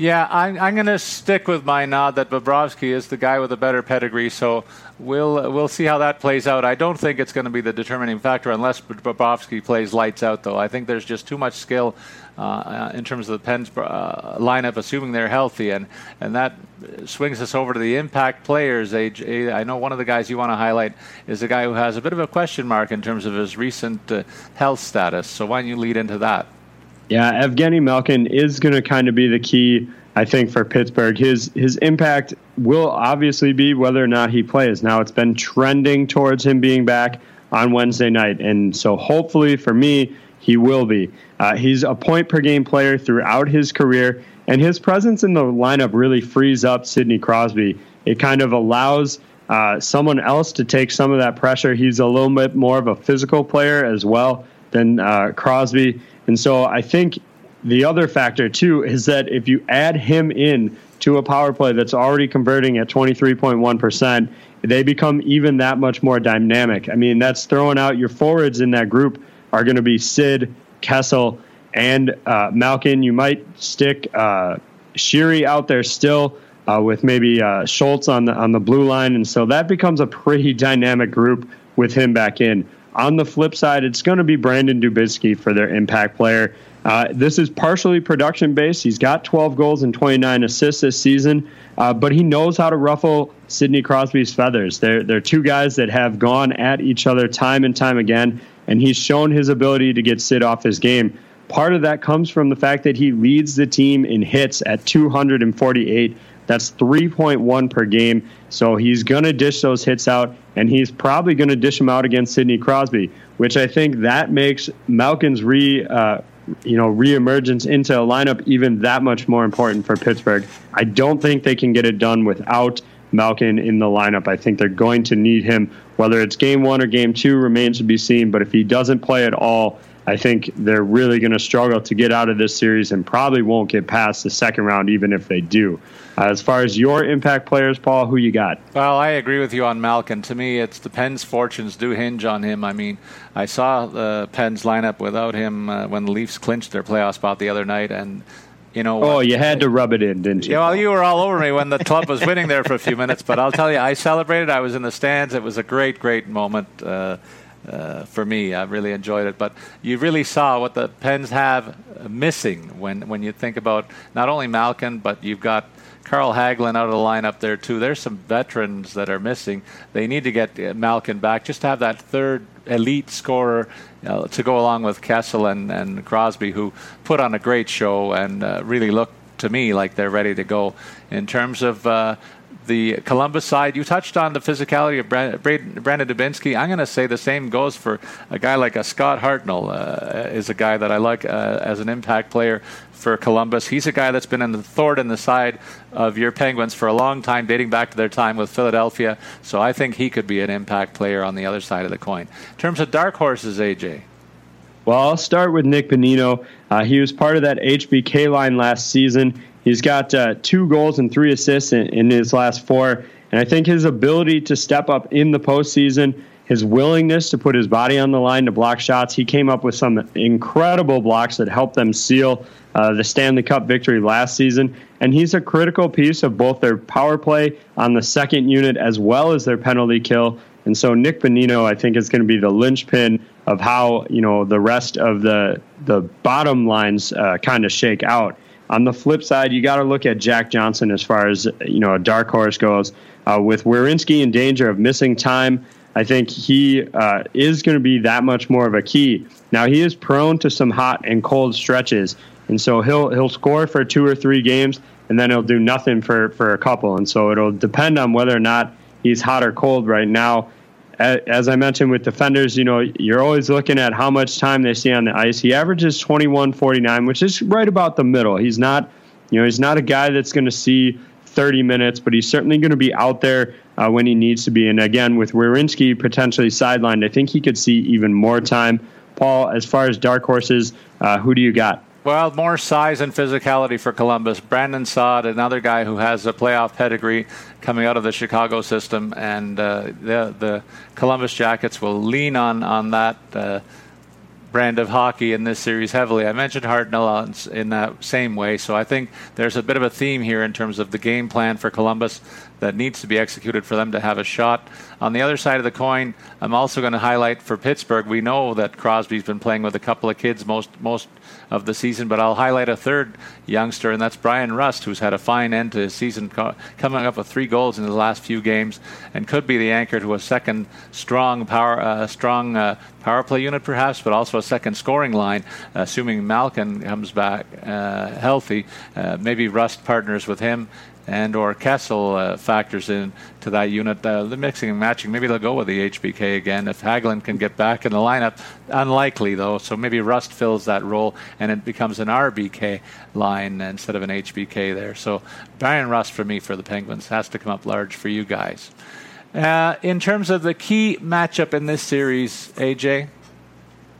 Yeah, I'm, I'm going to stick with my nod that Bobrovsky is the guy with a better pedigree. So we'll we'll see how that plays out. I don't think it's going to be the determining factor unless Bobrovsky plays lights out, though. I think there's just too much skill uh, in terms of the Pens uh, lineup, assuming they're healthy, and and that swings us over to the impact players. I know one of the guys you want to highlight is a guy who has a bit of a question mark in terms of his recent uh, health status. So why don't you lead into that? Yeah, Evgeny Malkin is going to kind of be the key, I think, for Pittsburgh. His his impact will obviously be whether or not he plays. Now it's been trending towards him being back on Wednesday night, and so hopefully for me he will be. Uh, he's a point per game player throughout his career, and his presence in the lineup really frees up Sidney Crosby. It kind of allows. Uh, someone else to take some of that pressure. He's a little bit more of a physical player as well than uh, Crosby. And so I think the other factor too is that if you add him in to a power play that's already converting at 23.1%, they become even that much more dynamic. I mean, that's throwing out your forwards in that group are going to be Sid, Kessel, and uh, Malkin. You might stick uh, Sheary out there still. Uh, with maybe uh, Schultz on the on the blue line, and so that becomes a pretty (laughs) dynamic group with him back in. On the flip side, it's going to be Brandon Dubinsky for their impact player. Uh, this is partially production based. He's got 12 goals and 29 assists this season, uh, but he knows how to ruffle Sidney Crosby's feathers. They're, they're two guys that have gone at each other time and time again, and he's shown his ability to get Sid off his game. Part of that comes from the fact that he leads the team in hits at 248. That's 3.1 per game. So he's going to dish those hits out, and he's probably going to dish them out against Sidney Crosby, which I think that makes Malkin's re. Uh, you know, reemergence into a lineup even that much more important for Pittsburgh. I don't think they can get it done without Malkin in the lineup. I think they're going to need him. Whether it's game one or game two remains to be seen. But if he doesn't play at all, I think they're really going to struggle to get out of this series and probably won't get past the second round, even if they do. Uh, as far as your impact players, Paul, who you got? Well, I agree with you on Malkin. To me, it's the Pens' fortunes do hinge on him. I mean, I saw the Pens lineup without him uh, when the Leafs clinched their playoff spot the other night, and you know. Oh, you had to rub it in, didn't you? Yeah, well, you were all over me when the club was winning there for a few minutes, but I'll tell you, I celebrated. I was in the stands. It was a great, great moment. Uh, uh, for me. I really enjoyed it. But you really saw what the Pens have missing when, when you think about not only Malkin, but you've got Carl Hagelin out of the lineup there too. There's some veterans that are missing. They need to get uh, Malkin back just to have that third elite scorer uh, to go along with Kessel and, and Crosby, who put on a great show and uh, really looked to me like they're ready to go. In terms of uh, the Columbus side, you touched on the physicality of Brandon Dubinsky. I'm going to say the same goes for a guy like a Scott Hartnell. Uh, is a guy that I like uh, as an impact player for Columbus. He's a guy that's been in the thorn in the side of your Penguins for a long time, dating back to their time with Philadelphia. So I think he could be an impact player on the other side of the coin. In terms of dark horses, AJ. Well, I'll start with Nick Bonino. Uh, he was part of that HBK line last season. He's got uh, two goals and three assists in, in, his last four. And I think his ability to step up in the postseason, his willingness to put his body on the line to block shots. He came up with some incredible blocks that helped them seal uh, the Stanley Cup victory last season. And he's a critical piece of both their power play on the second unit as well as their penalty kill. And so Nick Bonino, I think, is going to be the linchpin of how you know the rest of the the bottom lines uh, kind of shake out. On the flip side, you got to look at Jack Johnson as far as you know a dark horse goes. Uh, with Werenski in danger of missing time, I think he uh, is going to be that much more of a key. Now he is prone to some hot and cold stretches, and so he'll he'll score for two or three games, and then he'll do nothing for for a couple. And so it'll depend on whether or not he's hot or cold right now. As I mentioned with defenders, you know, you're always looking at how much time they see on the ice. He averages 21.49, which is right about the middle. He's not, you know, he's not a guy that's going to see 30 minutes, but he's certainly going to be out there uh, when he needs to be. And again, with Werenski potentially sidelined, I think he could see even more time. Paul, as far as dark horses, uh, who do you got? Well, more size and physicality for Columbus. Brandon Saad, another guy who has a playoff pedigree coming out of the Chicago system, and uh, the the Columbus Jackets will lean on on that. Uh, brand of hockey in this series heavily. I mentioned Hartnell in that same way, so I think there's a bit of a theme here in terms of the game plan for Columbus that needs to be executed for them to have a shot. On the other side of the coin, I'm also going to highlight for Pittsburgh. We know that Crosby's been playing with a couple of kids most most of the season, but I'll highlight a third youngster, and that's Bryan Rust, who's had a fine end to his season, coming up with three goals in the last few games, and could be the anchor to a second strong power uh, strong uh, power play unit, perhaps, but also a second scoring line, assuming Malkin comes back uh, healthy. Uh, maybe Rust partners with him and or Kessel uh, factors in to that unit. Uh, the mixing and matching, maybe they'll go with the HBK again if Hagelin can get back in the lineup. Unlikely though, so maybe Rust fills that role and it becomes an RBK line instead of an HBK there. So Bryan Rust for me for the Penguins has to come up large for you guys. Uh, in terms of the key matchup in this series, AJ.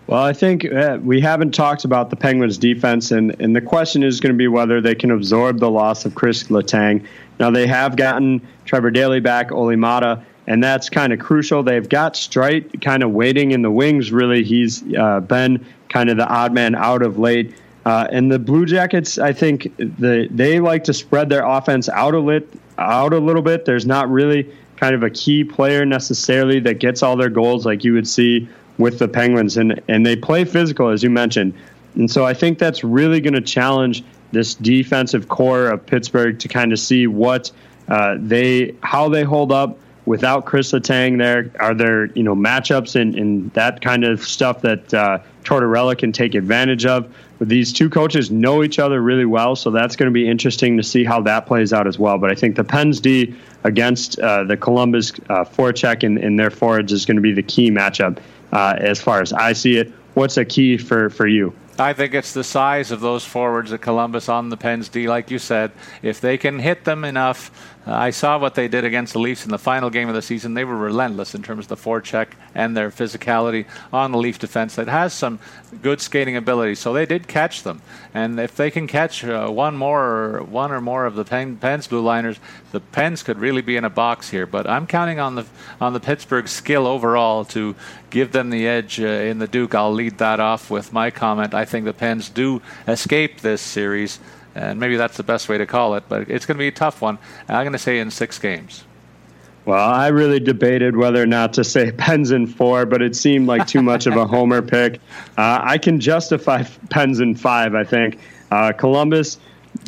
Well, I think uh, we haven't talked about the Penguins' defense, and, and the question is going to be whether they can absorb the loss of Chris Letang. Now, they have gotten Trevor Daley back, Olli Maatta, and that's kind of crucial. They've got Streit kind of waiting in the wings, really. He's uh, been kind of the odd man out of late. Uh, and the Blue Jackets, I think the, they like to spread their offense out a, lit, out a little bit. There's not really kind of a key player necessarily that gets all their goals like you would see with the Penguins, and and they play physical as you mentioned, and so I think that's really going to challenge this defensive core of Pittsburgh to kind of see what uh, they how they hold up without Chris Letang there. Are there you know matchups and, and that kind of stuff that uh, Tortorella can take advantage of? But these two coaches know each other really well, so that's going to be interesting to see how that plays out as well. But I think the Pens D against uh, the Columbus uh, forecheck and, and their forwards is going to be the key matchup uh, as far as I see it. What's a key for, for you? I think it's the size of those forwards at Columbus on the Pens D, like you said. If they can hit them enough, I saw what they did against the Leafs in the final game of the season. They were relentless in terms of the forecheck and their physicality on the Leaf defense that has some good skating ability. So they did catch them, and if they can catch uh, one more, or one or more of the Pen, Pens blue liners, the Pens could really be in a box here. But I'm counting on the on the Pittsburgh skill overall to give them the edge uh, in the Duke. I'll lead that off with my comment. I think the Pens do escape this series and maybe that's the best way to call it. But it's going to be a tough one. I'm going to say in six games. Well, I really debated whether or not to say (laughs) Pens in four, but it seemed like too much of a (laughs) homer pick. Uh, I can justify Pens in five. I think uh, Columbus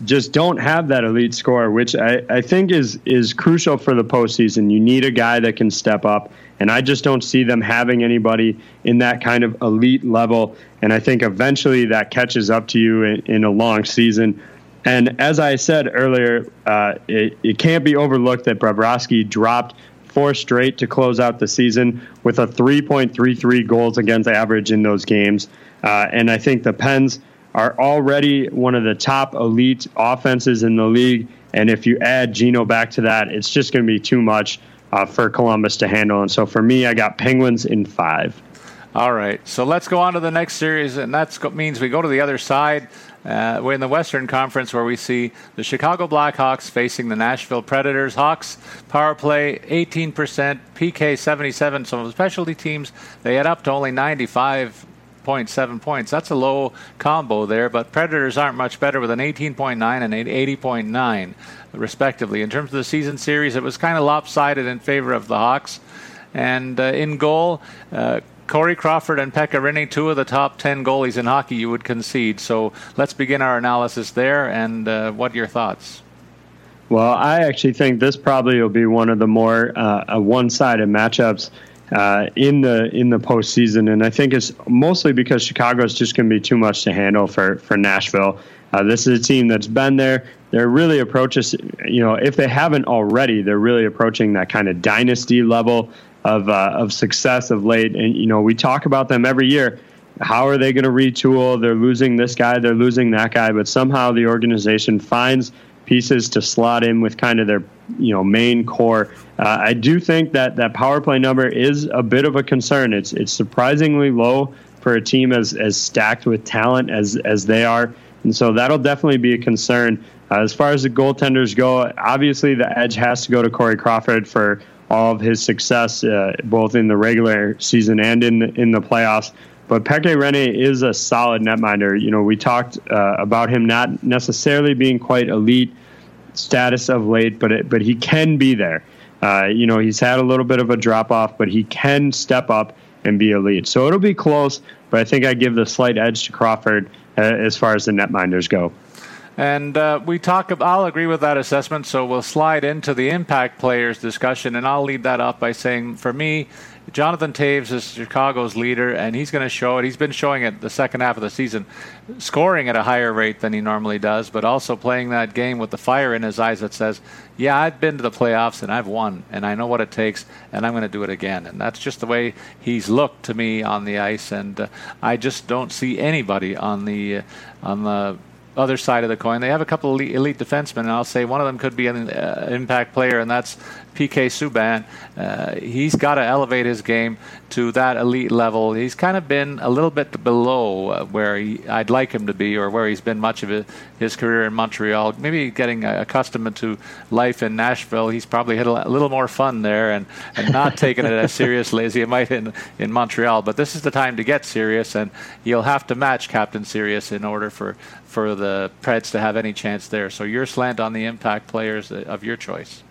just don't have that elite score, which I, I think is is crucial for the postseason. You need a guy that can step up, and I just don't see them having anybody in that kind of elite level. And I think eventually that catches up to you in, in a long season. And as I said earlier, uh, it, it can't be overlooked that Bobrovsky dropped four straight to close out the season with a 3.33 goals against average in those games. Uh, and I think the Pens are already one of the top elite offenses in the league. And if you add Gino back to that, it's just going to be too much uh, for Columbus to handle. And so for me, I got Penguins in five. All right. So let's go on to the next series. And that means we go to the other side Uh, we're in the Western Conference where we see the Chicago Blackhawks facing the Nashville Predators. Hawks power play 18%, PK 77. So of the specialty teams they add up to only 95.7 points. That's a low combo there, but Predators aren't much better with an 18.9 and an 80.9 respectively. In terms of the season series, it was kind of lopsided in favor of the Hawks. And uh, in goal, uh, Corey Crawford and Pekka Rinne, two of the top 10 goalies in hockey, you would concede. So let's begin our analysis there. And uh, what your thoughts? Well, I actually think this probably will be one of the more uh, one-sided matchups uh, in the in the postseason, and I think it's mostly because Chicago is just going to be too much to handle for for Nashville. Uh, this is a team that's been there. They're really approaching, you know, if they haven't already, they're really approaching that kind of dynasty level of uh, of success of late. And you know, we talk about them every year. How are they going to retool? They're losing this guy, they're losing that guy, but somehow the organization finds pieces to slot in with kind of their you know main core. Uh, I do think that that power play number is a bit of a concern. It's it's surprisingly low for a team as as stacked with talent as as they are, and so that'll definitely be a concern. Uh, as far as the goaltenders go, obviously the edge has to go to Corey Crawford for all of his success, uh, both in the regular season and in the, in the playoffs. But Pekka Rinne is a solid netminder. You know, we talked uh, about him not necessarily being quite elite status of late, but it, but he can be there. Uh, you know, he's had a little bit of a drop off, but he can step up and be elite. So it'll be close, but I think I give the slight edge to Crawford uh, as far as the netminders go. And uh, we talk. I'll agree with that assessment. So we'll slide into the impact players discussion, and I'll lead that up by saying, for me, Jonathan Toews is Chicago's leader, and he's going to show it. He's been showing it the second half of the season, scoring at a higher rate than he normally does, but also playing that game with the fire in his eyes that says, "Yeah, I've been to the playoffs and I've won, and I know what it takes, and I'm going to do it again." And that's just the way he's looked to me on the ice, and uh, I just don't see anybody on the uh, on the other side of the coin. They have a couple of elite, elite defensemen, and I'll say one of them could be an uh, impact player, and that's PK Subban. Uh, he's got to elevate his game to that elite level. He's kind of been a little bit below uh, where he, I'd like him to be, or where he's been much of his, his career in Montreal. Maybe getting uh, accustomed to life in Nashville, he's probably had a little more fun there and, and not (laughs) taking it as seriously as he might in in Montreal. But this is the time to get serious, and you'll have to match Captain Serious in order for for the Preds to have any chance there. So your slant on the impact players uh, of your choice.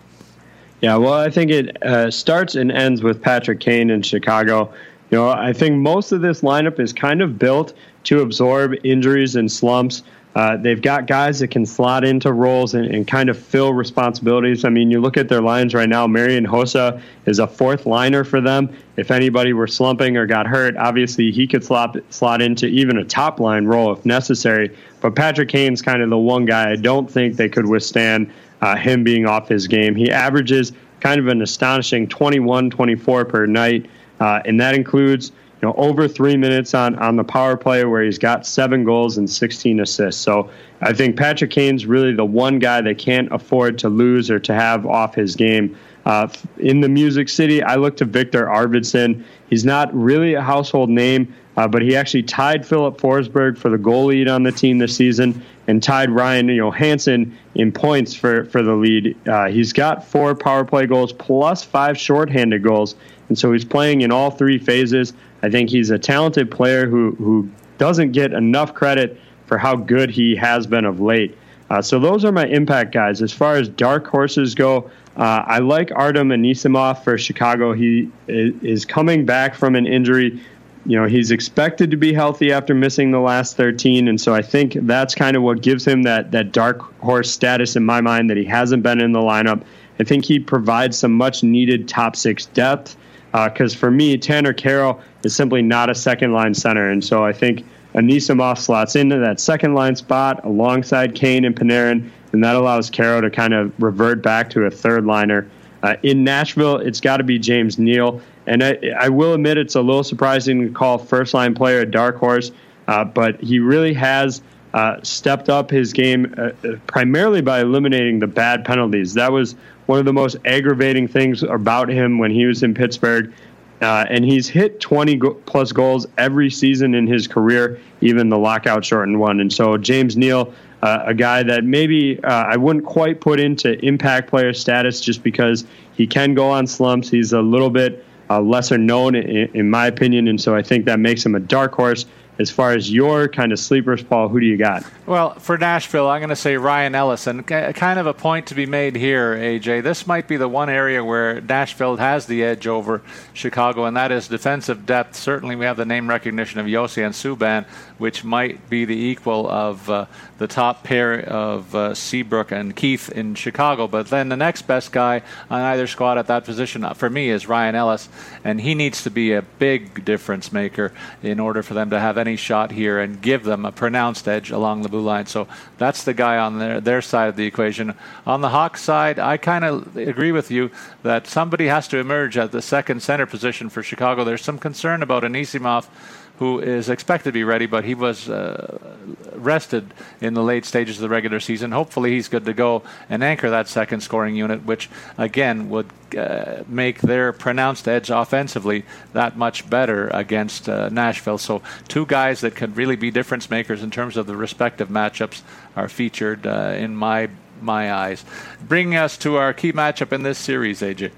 Yeah, well, I think it uh, starts and ends with Patrick Kane in Chicago. You know, I think most of this lineup is kind of built to absorb injuries and slumps. Uh, they've got guys that can slot into roles and, and, kind of fill responsibilities. I mean, you look at their lines right now. Marian Hossa is a fourth liner for them. If anybody were slumping or got hurt, obviously he could slot slot into even a top line role if necessary. But Patrick Kane's kind of the one guy I don't think they could withstand uh, him being off his game. He averages kind of an astonishing 21 24 per night, uh, and that includes you know over three minutes on on the power play where he's got seven goals and 16 assists. So I think Patrick Kane's really the one guy that can't afford to lose or to have off his game. Uh, in the Music City, I look to Viktor Arvidsson. He's not really a household name, uh, but he actually tied Filip Forsberg for the goal lead on the team this season and tied Ryan Johansen in points for, for the lead. Uh, he's got four power play goals plus five shorthanded goals, and so he's playing in all three phases. I think he's a talented player who, who doesn't get enough credit for how good he has been of late. Uh, so those are my impact guys. As far as dark horses go, uh, I like Artem Anisimov for Chicago. He is coming back from an injury you know he's expected to be healthy after missing the last 13 and so i think that's kind of what gives him that that dark horse status in my mind that he hasn't been in the lineup. I think he provides some much needed top six depth because uh, for me tanner kero is simply not a second line center and so i think anisimov slots into that second line spot alongside kane and panarin and that allows kero to kind of revert back to a third liner. Uh, in nashville it's got to be james neal and I, I, will admit it's a little surprising to call first line player a dark horse, uh, but he really has uh, stepped up his game uh, uh, primarily by eliminating the bad penalties. That was one of the most aggravating things about him when he was in Pittsburgh. uh, and he's hit 20 go- plus goals every season in his career, even the lockout shortened one. And so James Neal, uh, a guy that maybe I wouldn't quite put into impact player status just because he can go on slumps. He's a little bit uh, lesser known, in, in my opinion, and so I think that makes him a dark horse as far as your kind of sleepers, Paul, who do you got? Well, for Nashville, I'm going to say Ryan Ellis. And kind of a point to be made here, AJ. This might be the one area where Nashville has the edge over Chicago, and that is defensive depth. Certainly, we have the name recognition of Josi and Subban, which might be the equal of uh, the top pair of uh, Seabrook and Keith in Chicago. But then the next best guy on either squad at that position uh, for me is Ryan Ellis, and he needs to be a big difference maker in order for them to have any shot here and give them a pronounced edge along the blue line. So that's the guy on their, their side of the equation. On the Hawks side, I kind of agree with you that somebody has to emerge at the second center position for Chicago. There's some concern about Anisimov who is expected to be ready, but he was uh, rested in the late stages of the regular season. Hopefully, he's good to go and anchor that second scoring unit, which again would uh, make their pronounced edge offensively that much better against uh, Nashville. So, two guys that could really be difference makers in terms of the respective matchups are featured uh, in my my eyes. Bringing us to our key matchup in this series, AJ.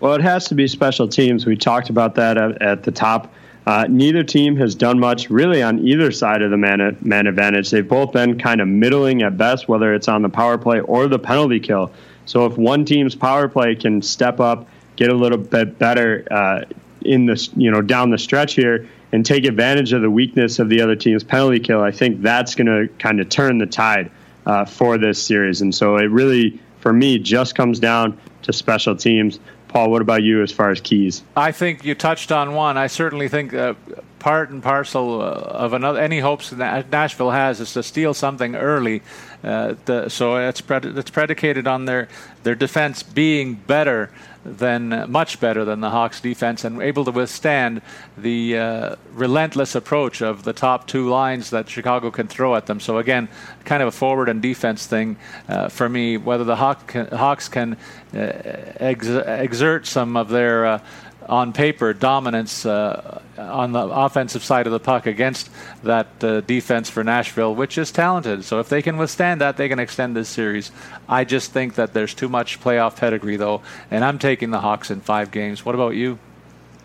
Well, it has to be special teams. We talked about that at, at the top uh, neither team has done much really on either side of the man, man advantage. They've both been kind of middling at best, whether it's on the power play or the penalty kill. So if one team's power play can step up, get a little bit better uh, in the you know down the stretch here, and take advantage of the weakness of the other team's penalty kill, I think that's going to kind of turn the tide uh, for this series. And so it really, for me, just comes down to special teams. Paul, what about you as far as keys? I think you touched on one. I certainly think uh, part and parcel uh, of another any hopes that Nashville has is to steal something early. Uh, the, so it's, pred- it's predicated on their their defense being better than much better than the Hawks defense and able to withstand the uh, relentless approach of the top two lines that Chicago can throw at them. So again, kind of a forward and defense thing uh, for me. Whether the Hawk can, Hawks can uh, ex- exert some of their uh, on paper dominance uh, on the offensive side of the puck against that uh, defense for Nashville, which is talented. So if they can withstand that, they can extend this series. I just think that there's too much playoff pedigree, though, and I'm taking the Hawks in five games. What about you?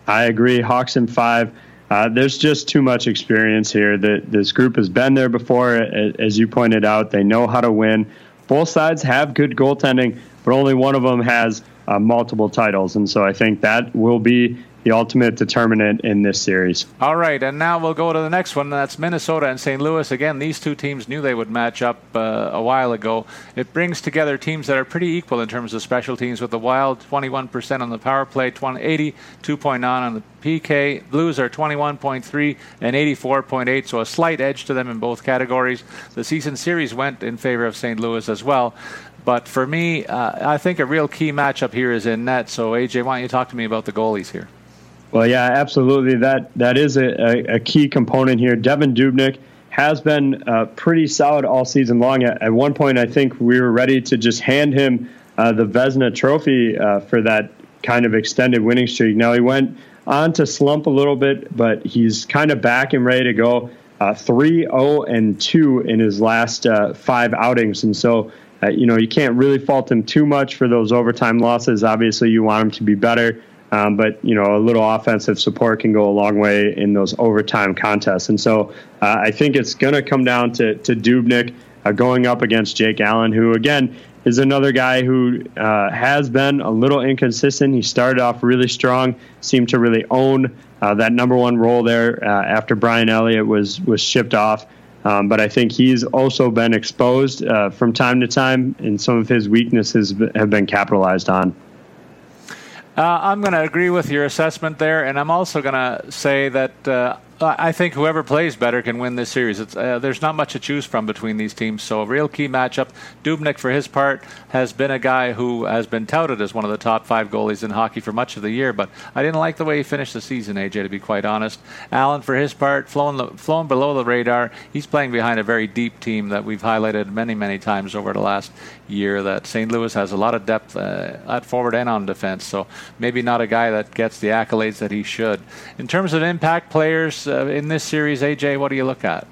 I agree. Hawks in five. Uh, there's just too much experience here. That this group has been there before, as you pointed out. They know how to win. Both sides have good goaltending, but only one of them has uh, multiple titles. And so I think that will be the ultimate determinant in this series. All right, and now we'll go to the next one. That's Minnesota and St. Louis. Again, these two teams knew they would match up uh, a while ago. It brings together teams that are pretty equal in terms of special teams, with the Wild 21% on the power play, 20, 82.9 on the PK. Blues are 21.3 and 84.8, so a slight edge to them in both categories. The season series went in favor of St. Louis as well. But for me, uh, I think a real key matchup here is in net. So, AJ, why don't you talk to me about the goalies here? Well, yeah, absolutely. That that is a, a, key component here. Devin Dubnyk has been uh, pretty solid all season long. At, at, one point, I think we were ready to just hand him uh, the Vezina Trophy uh, for that kind of extended winning streak. Now he went on to slump a little bit, but he's kind of back and ready to go. Uh, 3 0 and 2 in his last uh, five outings. And so uh, you know, you can't really fault him too much for those overtime losses. Obviously, you want him to be better, um, but you know, a little offensive support can go a long way in those overtime contests. And so, uh, I think it's going to come down to to Dubnyk uh, going up against Jake Allen, who again is another guy who uh, has been a little inconsistent. He started off really strong, seemed to really own uh, that number one role there uh, after Brian Elliott was was shipped off. Um, but I think he's also been exposed uh, from time to time, and some of his weaknesses have been capitalized on. Uh, I'm going to agree with your assessment there, and I'm also going to say that uh, I think whoever plays better can win this series. Uh, there's not much to choose from between these teams, so a real key matchup. Dubnyk, for his part, has been a guy who has been touted as one of the top five goalies in hockey for much of the year, but I didn't like the way he finished the season, AJ, to be quite honest. Allen, for his part, flown, flown below the radar. He's playing behind a very deep team that we've highlighted many, many times over the last year that St. Louis has a lot of depth uh, at forward and on defense, so maybe not a guy that gets the accolades that he should. In terms of impact players uh, in this series, AJ, what do you look at?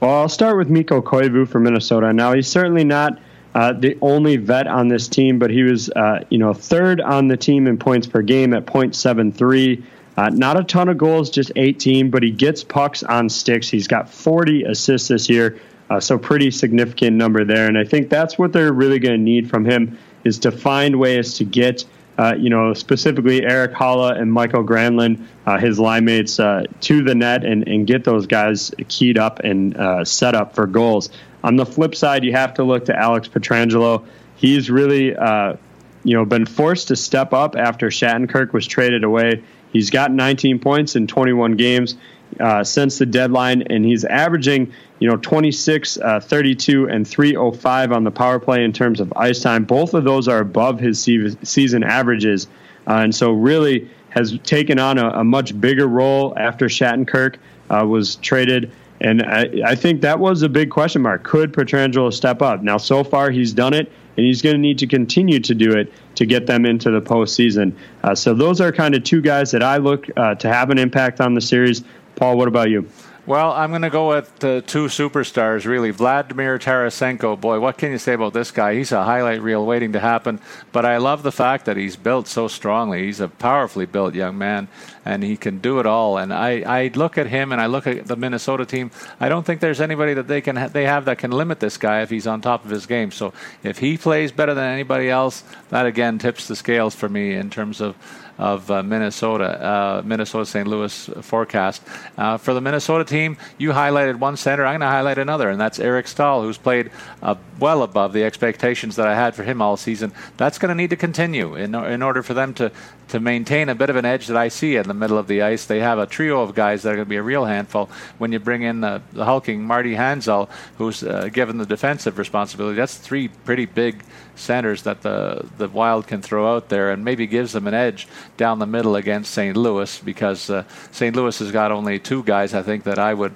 Well, I'll start with Mikko Koivu for Minnesota. Now, he's certainly not uh, the only vet on this team, but he was, uh, you know, third on the team in points per game at .73. Uh, not a ton of goals, just 18, but he gets pucks on sticks. He's got 40 assists this year, uh, so pretty significant number there. And I think that's what they're really going to need from him is to find ways to get, uh, you know, specifically Erik Haula and Mikael Granlund, uh, his line mates, uh, to the net and, and get those guys keyed up and uh, set up for goals. On the flip side, you have to look to Alex Pietrangelo. He's really, uh, you know, been forced to step up after Shattenkirk was traded away. He's got 19 points in 21 games uh, since the deadline, and he's averaging, you know, 26, uh, 32, and 305 on the power play in terms of ice time. Both of those are above his season averages, uh, and so really has taken on a, a much bigger role after Shattenkirk uh, was traded. And I, I, think that was a big question mark. Could Pietrangelo step up? Now, so far he's done it, and he's going to need to continue to do it to get them into the postseason. Uh, so those are kind of two guys that I look uh, to have an impact on the series. Paul, what about you? Well, I'm going to go with two superstars, really. Vladimir Tarasenko, boy, what can you say about this guy? He's a highlight reel waiting to happen. But I love the fact that he's built so strongly. He's a powerfully built young man, and he can do it all. And I, I look at him and I look at the Minnesota team. I don't think there's anybody that they can ha- they have that can limit this guy if he's on top of his game. So if he plays better than anybody else, that again tips the scales for me in terms of of uh, Minnesota, uh, Minnesota St. Louis forecast. Uh, for the Minnesota team, you highlighted one center. I'm going to highlight another, and that's Eric Staal, who's played uh, well above the expectations that I had for him all season. That's going to need to continue in, in order for them to, to maintain a bit of an edge that I see in the middle of the ice. They have a trio of guys that are going to be a real handful when you bring in the, the hulking Marty Hanzal, who's uh, given the defensive responsibility. That's three pretty big centers that the the Wild can throw out there, and maybe gives them an edge down the middle against St. Louis because uh, St. Louis has got only two guys I think that I would.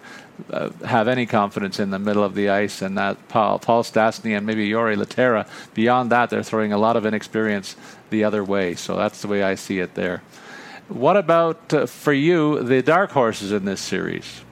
Uh, have any confidence in the middle of the ice, and that Paul, Paul Stastny and maybe Jori Lehtera. Beyond that, they're throwing a lot of inexperience the other way. So that's the way I see it there. What about uh, for you, the dark horses in this series?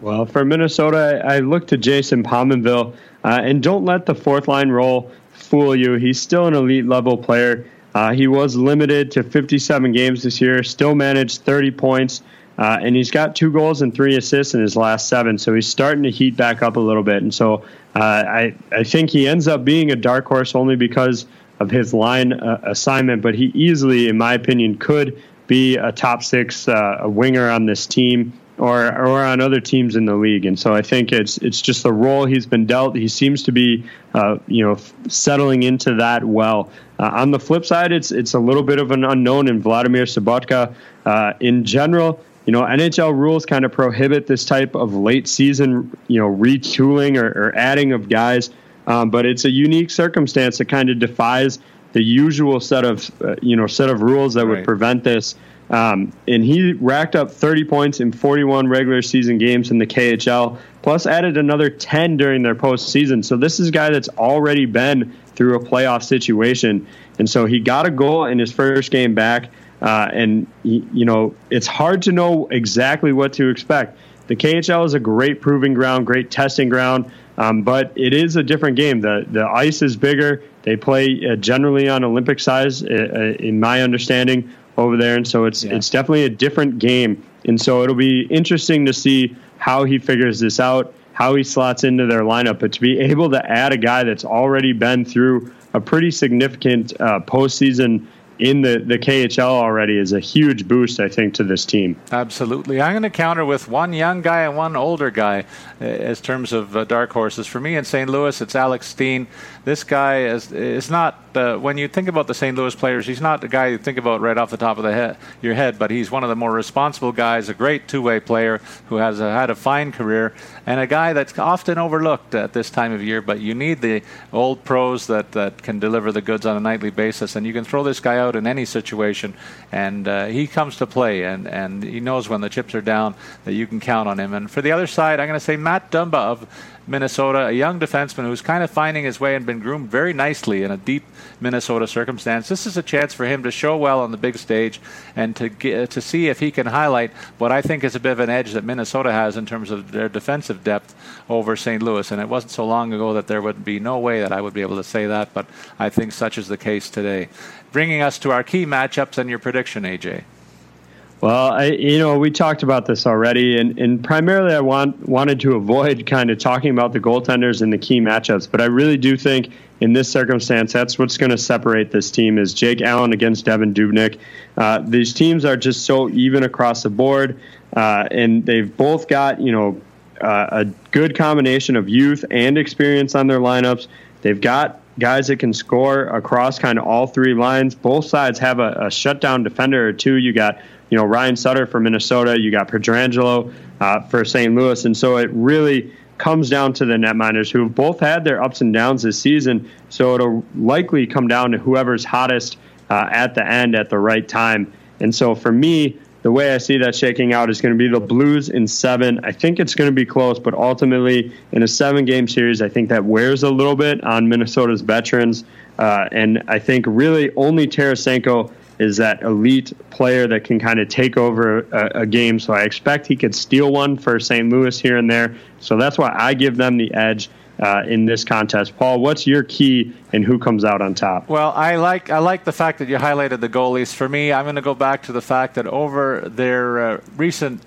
Well, for Minnesota, I, I look to Jason Pominville, uh, and don't let the fourth line role fool you. He's still an elite level player. Uh, he was limited to 57 games this year, still managed 30 points, uh, and he's got two goals and three assists in his last seven. So he's starting to heat back up a little bit. And so uh, I, I think he ends up being a dark horse only because of his line uh, assignment, but he easily, in my opinion, could be a top six uh, a winger on this team or or on other teams in the league. And so I think it's it's just the role he's been dealt. He seems to be uh, you know settling into that well. Uh, on the flip side, it's it's a little bit of an unknown in Vladimir Sobotka. Uh, in general, you know NHL rules kind of prohibit this type of late season you know retooling or, or adding of guys. Um, but it's a unique circumstance that kind of defies the usual set of uh, you know set of rules that right. would prevent this. Um, and he racked up 30 points in 41 regular season games in the KHL, plus added another 10 during their postseason. So this is a guy that's already been through a playoff situation, and so he got a goal in his first game back. Uh, and you know it's hard to know exactly what to expect. The KHL is a great proving ground, great testing ground. Um, but it is a different game. The the ice is bigger. They play uh, generally on Olympic size, uh, uh, in my understanding, over there, and so it's yeah. it's definitely a different game. And so it'll be interesting to see how he figures this out, how he slots into their lineup. But to be able to add a guy that's already been through a pretty significant uh, postseason in the, the KHL already is a huge boost, I think, to this team. Absolutely. I'm going to counter with one young guy and one older guy uh, as terms of uh, dark horses. For me in St. Louis, it's Alex Steen. This guy is, is not, uh, when you think about the St. Louis players, he's not the guy you think about right off the top of the head, your head, but he's one of the more responsible guys, a great two way player who has a, had a fine career, and a guy that's often overlooked at this time of year. But you need the old pros that, that can deliver the goods on a nightly basis, and you can throw this guy out in any situation, and uh, he comes to play, and, and he knows when the chips are down that you can count on him. And for the other side, I'm going to say Matt Dumba of Minnesota, a young defenseman who's kind of finding his way and been groomed very nicely in a deep Minnesota circumstance. This is a chance for him to show well on the big stage and to get, to see if he can highlight what I think is a bit of an edge that Minnesota has in terms of their defensive depth over St. Louis. And it wasn't so long ago that there would be no way that I would be able to say that, but I think such is the case today. Bringing us to our key matchups and your prediction, AJ. Well, I, you know, we talked about this already, and, and primarily I want wanted to avoid kind of talking about the goaltenders and the key matchups, but I really do think in this circumstance, that's what's going to separate this team is Jake Allen against Devin Dubnyk. Uh, these teams are just so even across the board, uh, and they've both got you know uh, a good combination of youth and experience on their lineups. They've got guys that can score across kind of all three lines. Both sides have a, a shutdown defender or two. You got you know Ryan Suter for Minnesota, you got Pietrangelo uh, for St. Louis, and so it really comes down to the netminders who have both had their ups and downs this season. So it'll likely come down to whoever's hottest uh, at the end at the right time. And so for me, the way I see that shaking out is going to be the Blues in seven. I think it's going to be close, but ultimately in a seven game series, I think that wears a little bit on Minnesota's veterans. Uh, and I think really only Tarasenko is that elite player that can kind of take over a, a, game. So I expect he could steal one for St. Louis here and there. So that's why I give them the edge. Uh, in this contest, Paul, what's your key and who comes out on top? Well, I like I like the fact that you highlighted the goalies. For me, I'm going to go back to the fact that over their uh, recent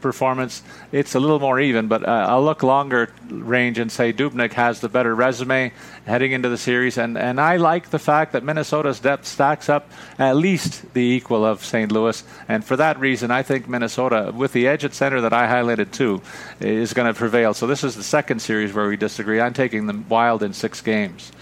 performance, it's a little more even. But uh, I'll look longer range and say Dubnyk has the better resume heading into the series, and, and I like the fact that Minnesota's depth stacks up at least the equal of St. Louis, and for that reason, I think Minnesota, with the edge at center that I highlighted too, is going to prevail. So this is the second series where we disagree. I'm taking the Wild in six games.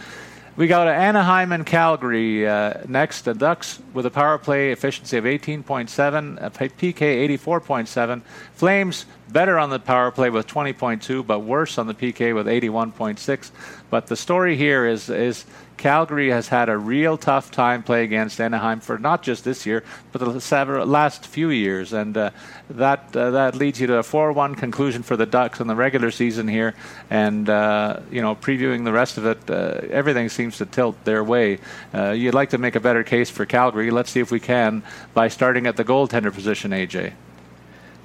We go to Anaheim and Calgary uh, next. The Ducks with a power play efficiency of 18.7, a PK 84.7. Flames better on the power play with 20.2, but worse on the PK with 81.6. But the story here is is Calgary has had a real tough time playing against Anaheim for not just this year, but the last few years, and uh, that uh, that leads you to a 4-1 conclusion for the Ducks in the regular season here. And uh, you know, previewing the rest of it, uh, everything seems to tilt their way. Uh, you'd like to make a better case for Calgary. Let's see if we can by starting at the goaltender position, AJ.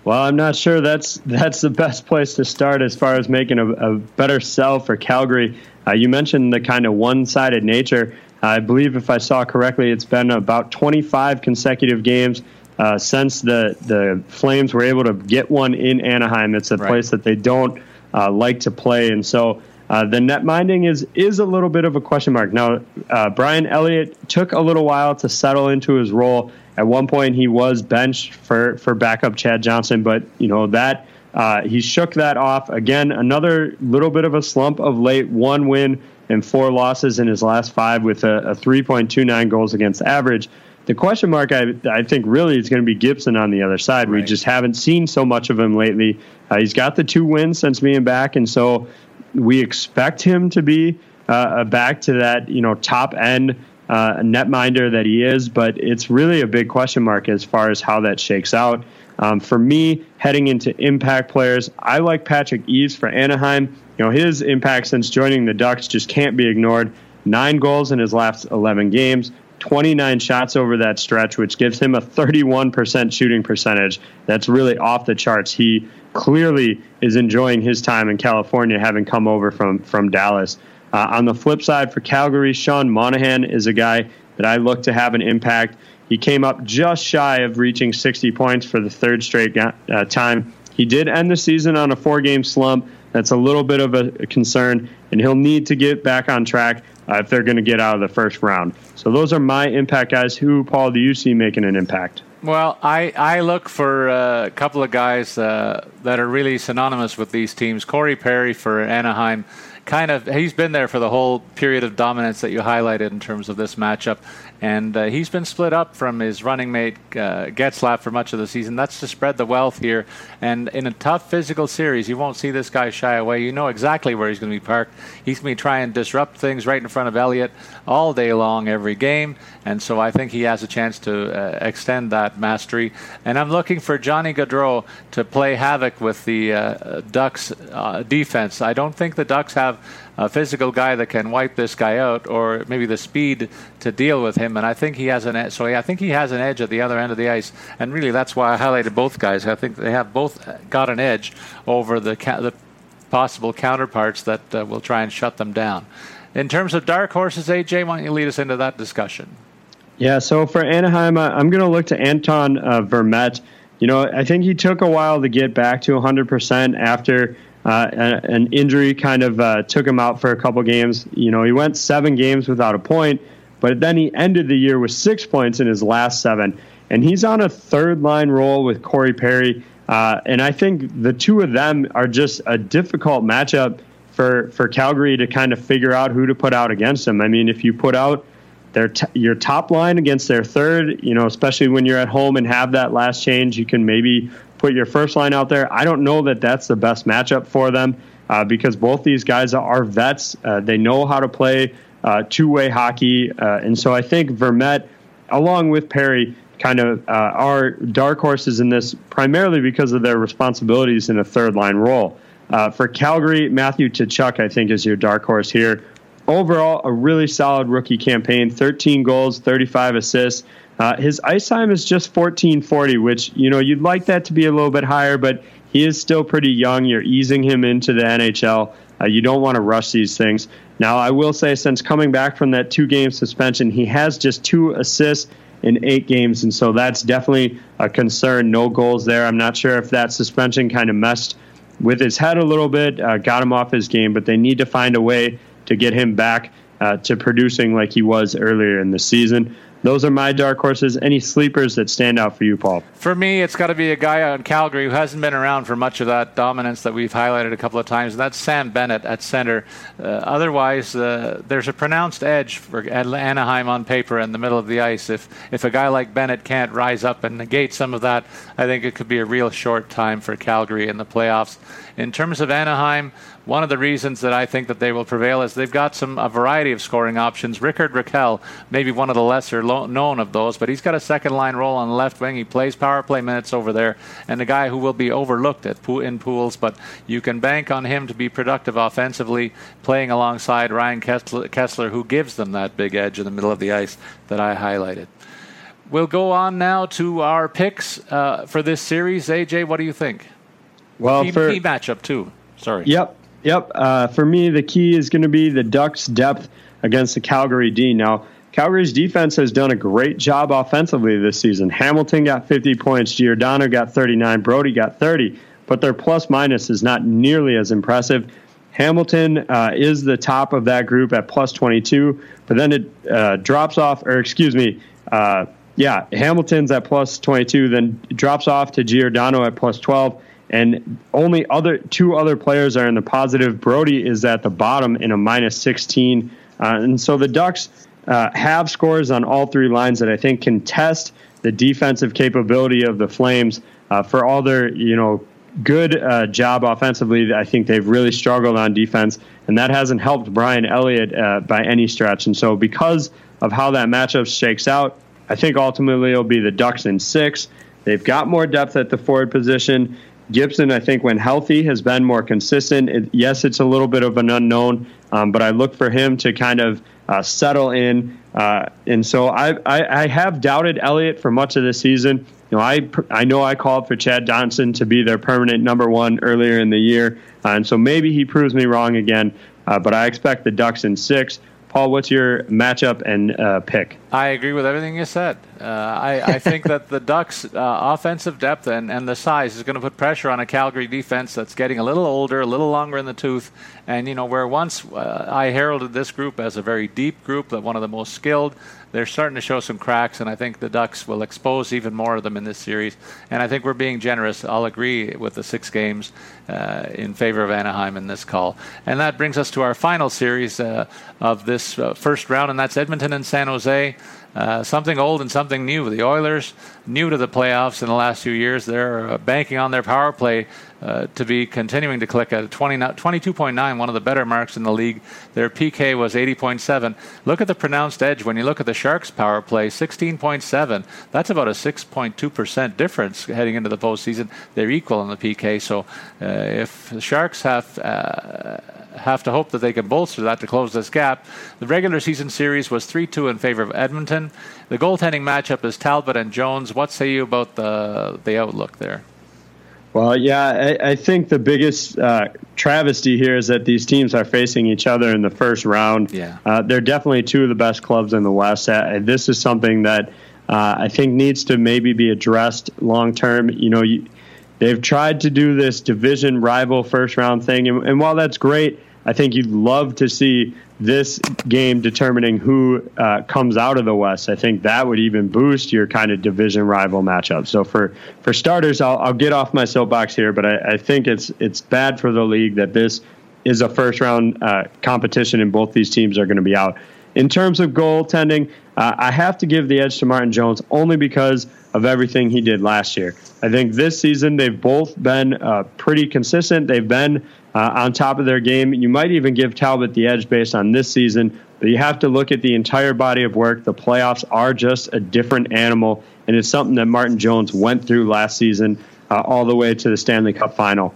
Well, I'm not sure that's that's the best place to start as far as making a, a better sell for Calgary. Uh, you mentioned the kind of one-sided nature. I believe, if I saw correctly, it's been about 25 consecutive games uh, since the the Flames were able to get one in Anaheim. It's a right. place that they don't uh, like to play, and so uh, the net minding is is a little bit of a question mark. Now, uh, Brian Elliott took a little while to settle into his role. At one point, he was benched for for backup Chad Johnson, but you know that uh, he shook that off. Again, another little bit of a slump of late. One win and four losses in his last five with a, a 3.29 goals against average. The question mark, I, I think, really is going to be Gibson on the other side. Right. We just haven't seen so much of him lately. Uh, he's got the two wins since being back, and so we expect him to be uh, back to that you know top end uh, netminder that he is. But it's really a big question mark as far as how that shakes out. Um, for me, heading into impact players, I like Patrick Eaves for Anaheim. You know, his impact since joining the Ducks just can't be ignored. Nine goals in his last 11 games, 29 shots over that stretch, which gives him a 31% shooting percentage. That's really off the charts. He clearly is enjoying his time in California, having come over from from Dallas. Uh, on the flip side, for Calgary, Sean Monahan is a guy that I look to have an impact. He came up just shy of reaching 60 points for the third straight uh, time. He did end the season on a four game slump, That's a little bit of a, concern, and he'll need to get back on track uh, if they're going to get out of the first round. So those are my impact guys. Who, Paul, do you see making an impact? Well, I, I look for uh, a couple of guys uh, that are really synonymous with these teams. Corey Perry for Anaheim kind of he's been there for the whole period of dominance that you highlighted in terms of this matchup, and uh, he's been split up from his running mate uh, Getzlaf for much of the season. That's to spread the wealth here, and in a tough physical series, you won't see this guy shy away. You know exactly where he's going to be parked. He's going to trying to disrupt things right in front of Elliott all day long, every game, and so I think he has a chance to uh, extend that mastery. And I'm looking for Johnny Gaudreau to play havoc with the uh, Ducks uh, defense. I don't think the Ducks have a physical guy that can wipe this guy out, or maybe the speed to deal with him. And I think he has an edge. So I think he has an edge at the other end of the ice. And really, that's why I highlighted both guys. I think they have both got an edge over the the possible counterparts that uh, will try and shut them down. In terms of dark horses, AJ, why don't you lead us into that discussion? Yeah, so for Anaheim, I'm going to look to Antoine uh, Vermette. You know, I think he took a while to get back to 100% after uh, an injury kind of uh, took him out for a couple games. You know, he went seven games without a point, but then he ended the year with six points in his last seven. And he's on a third line role with Corey Perry. Uh, and I think the two of them are just a difficult matchup for, for Calgary to kind of figure out who to put out against him. I mean, if you put out their t- your top line against their third, you know, especially when you're at home and have that last change, you can maybe put your first line out there. I don't know that that's the best matchup for them uh, because both these guys are vets. Uh, they know how to play uh, two way hockey. Uh, and so I think Vermette, along with Perry, kind of uh, are dark horses in this primarily because of their responsibilities in a third line role. Uh, for Calgary, Matthew Tkachuk, I think, is your dark horse here. Overall, a really solid rookie campaign 13 goals, 35 assists. Uh, his ice time is just 1440, which, you know, you'd like that to be a little bit higher, but he is still pretty young. You're easing him into the NHL. Uh, you don't want to rush these things. Now, I will say, since coming back from that two game suspension, he has just two assists in eight games, and so that's definitely a concern. No goals there. I'm not sure if that suspension kind of messed with his head a little bit, uh, got him off his game, but they need to find a way to get him back uh, to producing like he was earlier in the season those are my dark horses. Any sleepers that stand out for you, Paul? For me, it's got to be a guy on Calgary who hasn't been around for much of that dominance that we've highlighted a couple of times, and that's Sam Bennett at center. Uh, otherwise, uh, there's a pronounced edge for Anaheim on paper in the middle of the ice. If if a guy like Bennett can't rise up and negate some of that, I think it could be a real short time for Calgary in the playoffs. In terms of Anaheim, one of the reasons that I think that they will prevail is they've got some a variety of scoring options. Rickard Rakell, maybe one of the lesser lo- known of those, but he's got a second line role on the left wing. He plays power play minutes over there, and a guy who will be overlooked at in pools, but you can bank on him to be productive offensively, playing alongside Ryan Kesler, who gives them that big edge in the middle of the ice that I highlighted. We'll go on now to our picks uh, for this series. AJ, what do you think? Well, key, for, key matchup too. Sorry. Yep. Yep. Uh, for me, the key is going to be the Ducks' depth against the Calgary D. Now, Calgary's defense has done a great job offensively this season. Hamilton got 50 points, Giordano got 39, Brodie got 30, but their plus minus is not nearly as impressive. Hamilton uh, is the top of that group at plus 22, but then it uh, drops off, or excuse me, uh, yeah, Hamilton's at plus 22, then drops off to Giordano at plus 12 and only other two other players are in the positive. Brodie is at the bottom in a minus 16, uh, and so the Ducks uh, have scores on all three lines that I think can test the defensive capability of the Flames. Uh, for all their you know good uh, job offensively, I think they've really struggled on defense, and that hasn't helped Brian Elliott uh, by any stretch. And so because of how that matchup shakes out, I think ultimately it'll be the Ducks in six. They've got more depth at the forward position. Gibson, I think, when healthy, has been more consistent. It, yes, it's a little bit of an unknown, um, but I look for him to kind of uh, settle in. Uh, and so I, I, I, have doubted Elliott for much of the season. You know, I I know I called for Chad Johnson to be their permanent number one earlier in the year, uh, and so maybe he proves me wrong again. Uh, but I expect the Ducks in six. Paul, what's your matchup and uh, pick? I agree with everything you said. Uh, I, I, think that the Ducks' uh, offensive depth and, and the size is going to put pressure on a Calgary defense that's getting a little older, a little longer in the tooth. And, you know, where once uh, I heralded this group as a very deep group, that one of the most skilled, they're starting to show some cracks, and I think the Ducks will expose even more of them in this series. And I think we're being generous. I'll agree with the six games uh, in favor of Anaheim in this call. And that brings us to our final series uh, of this uh, first round, and that's Edmonton and San Jose. Uh, something old and something new. The Oilers, new to the playoffs in the last few years, they're uh, banking on their power play uh, to be continuing to click at 20, 22.9, one of the better marks in the league. Their PK was 80.7. Look at the pronounced edge when you look at the Sharks' power play, 16.7. That's about a 6.2% difference heading into the postseason. They're equal in the PK. So uh, if the Sharks have have to hope that they can bolster that to close this gap. The regular season series was 3 2 in favor of Edmonton. The goaltending matchup is Talbot and Jones. What say you about the, the outlook there? Well, yeah, I, I think the biggest uh, travesty here is that these teams are facing each other in the first round. Yeah. Uh, they're definitely two of the best clubs in the West. Uh, this is something that uh, I think needs to maybe be addressed long term. You know, you, they've tried to do this division rival first round thing, and, and while that's great, I think you'd love to see this game determining who uh, comes out of the West. I think that would even boost your kind of division rival matchup. So for for starters, I'll, I'll get off my soapbox here, but I, I, think it's it's bad for the league that this is a first round uh, competition and both these teams are going to be out. In terms of goaltending, uh, I have to give the edge to Martin Jones only because of everything he did last year. I think this season they've both been uh, pretty consistent. They've been uh, on top of their game. You might even give Talbot the edge based on this season, but you have to look at the entire body of work. The playoffs are just a different animal, and it's something that Martin Jones went through last season uh, all the way to the Stanley Cup final.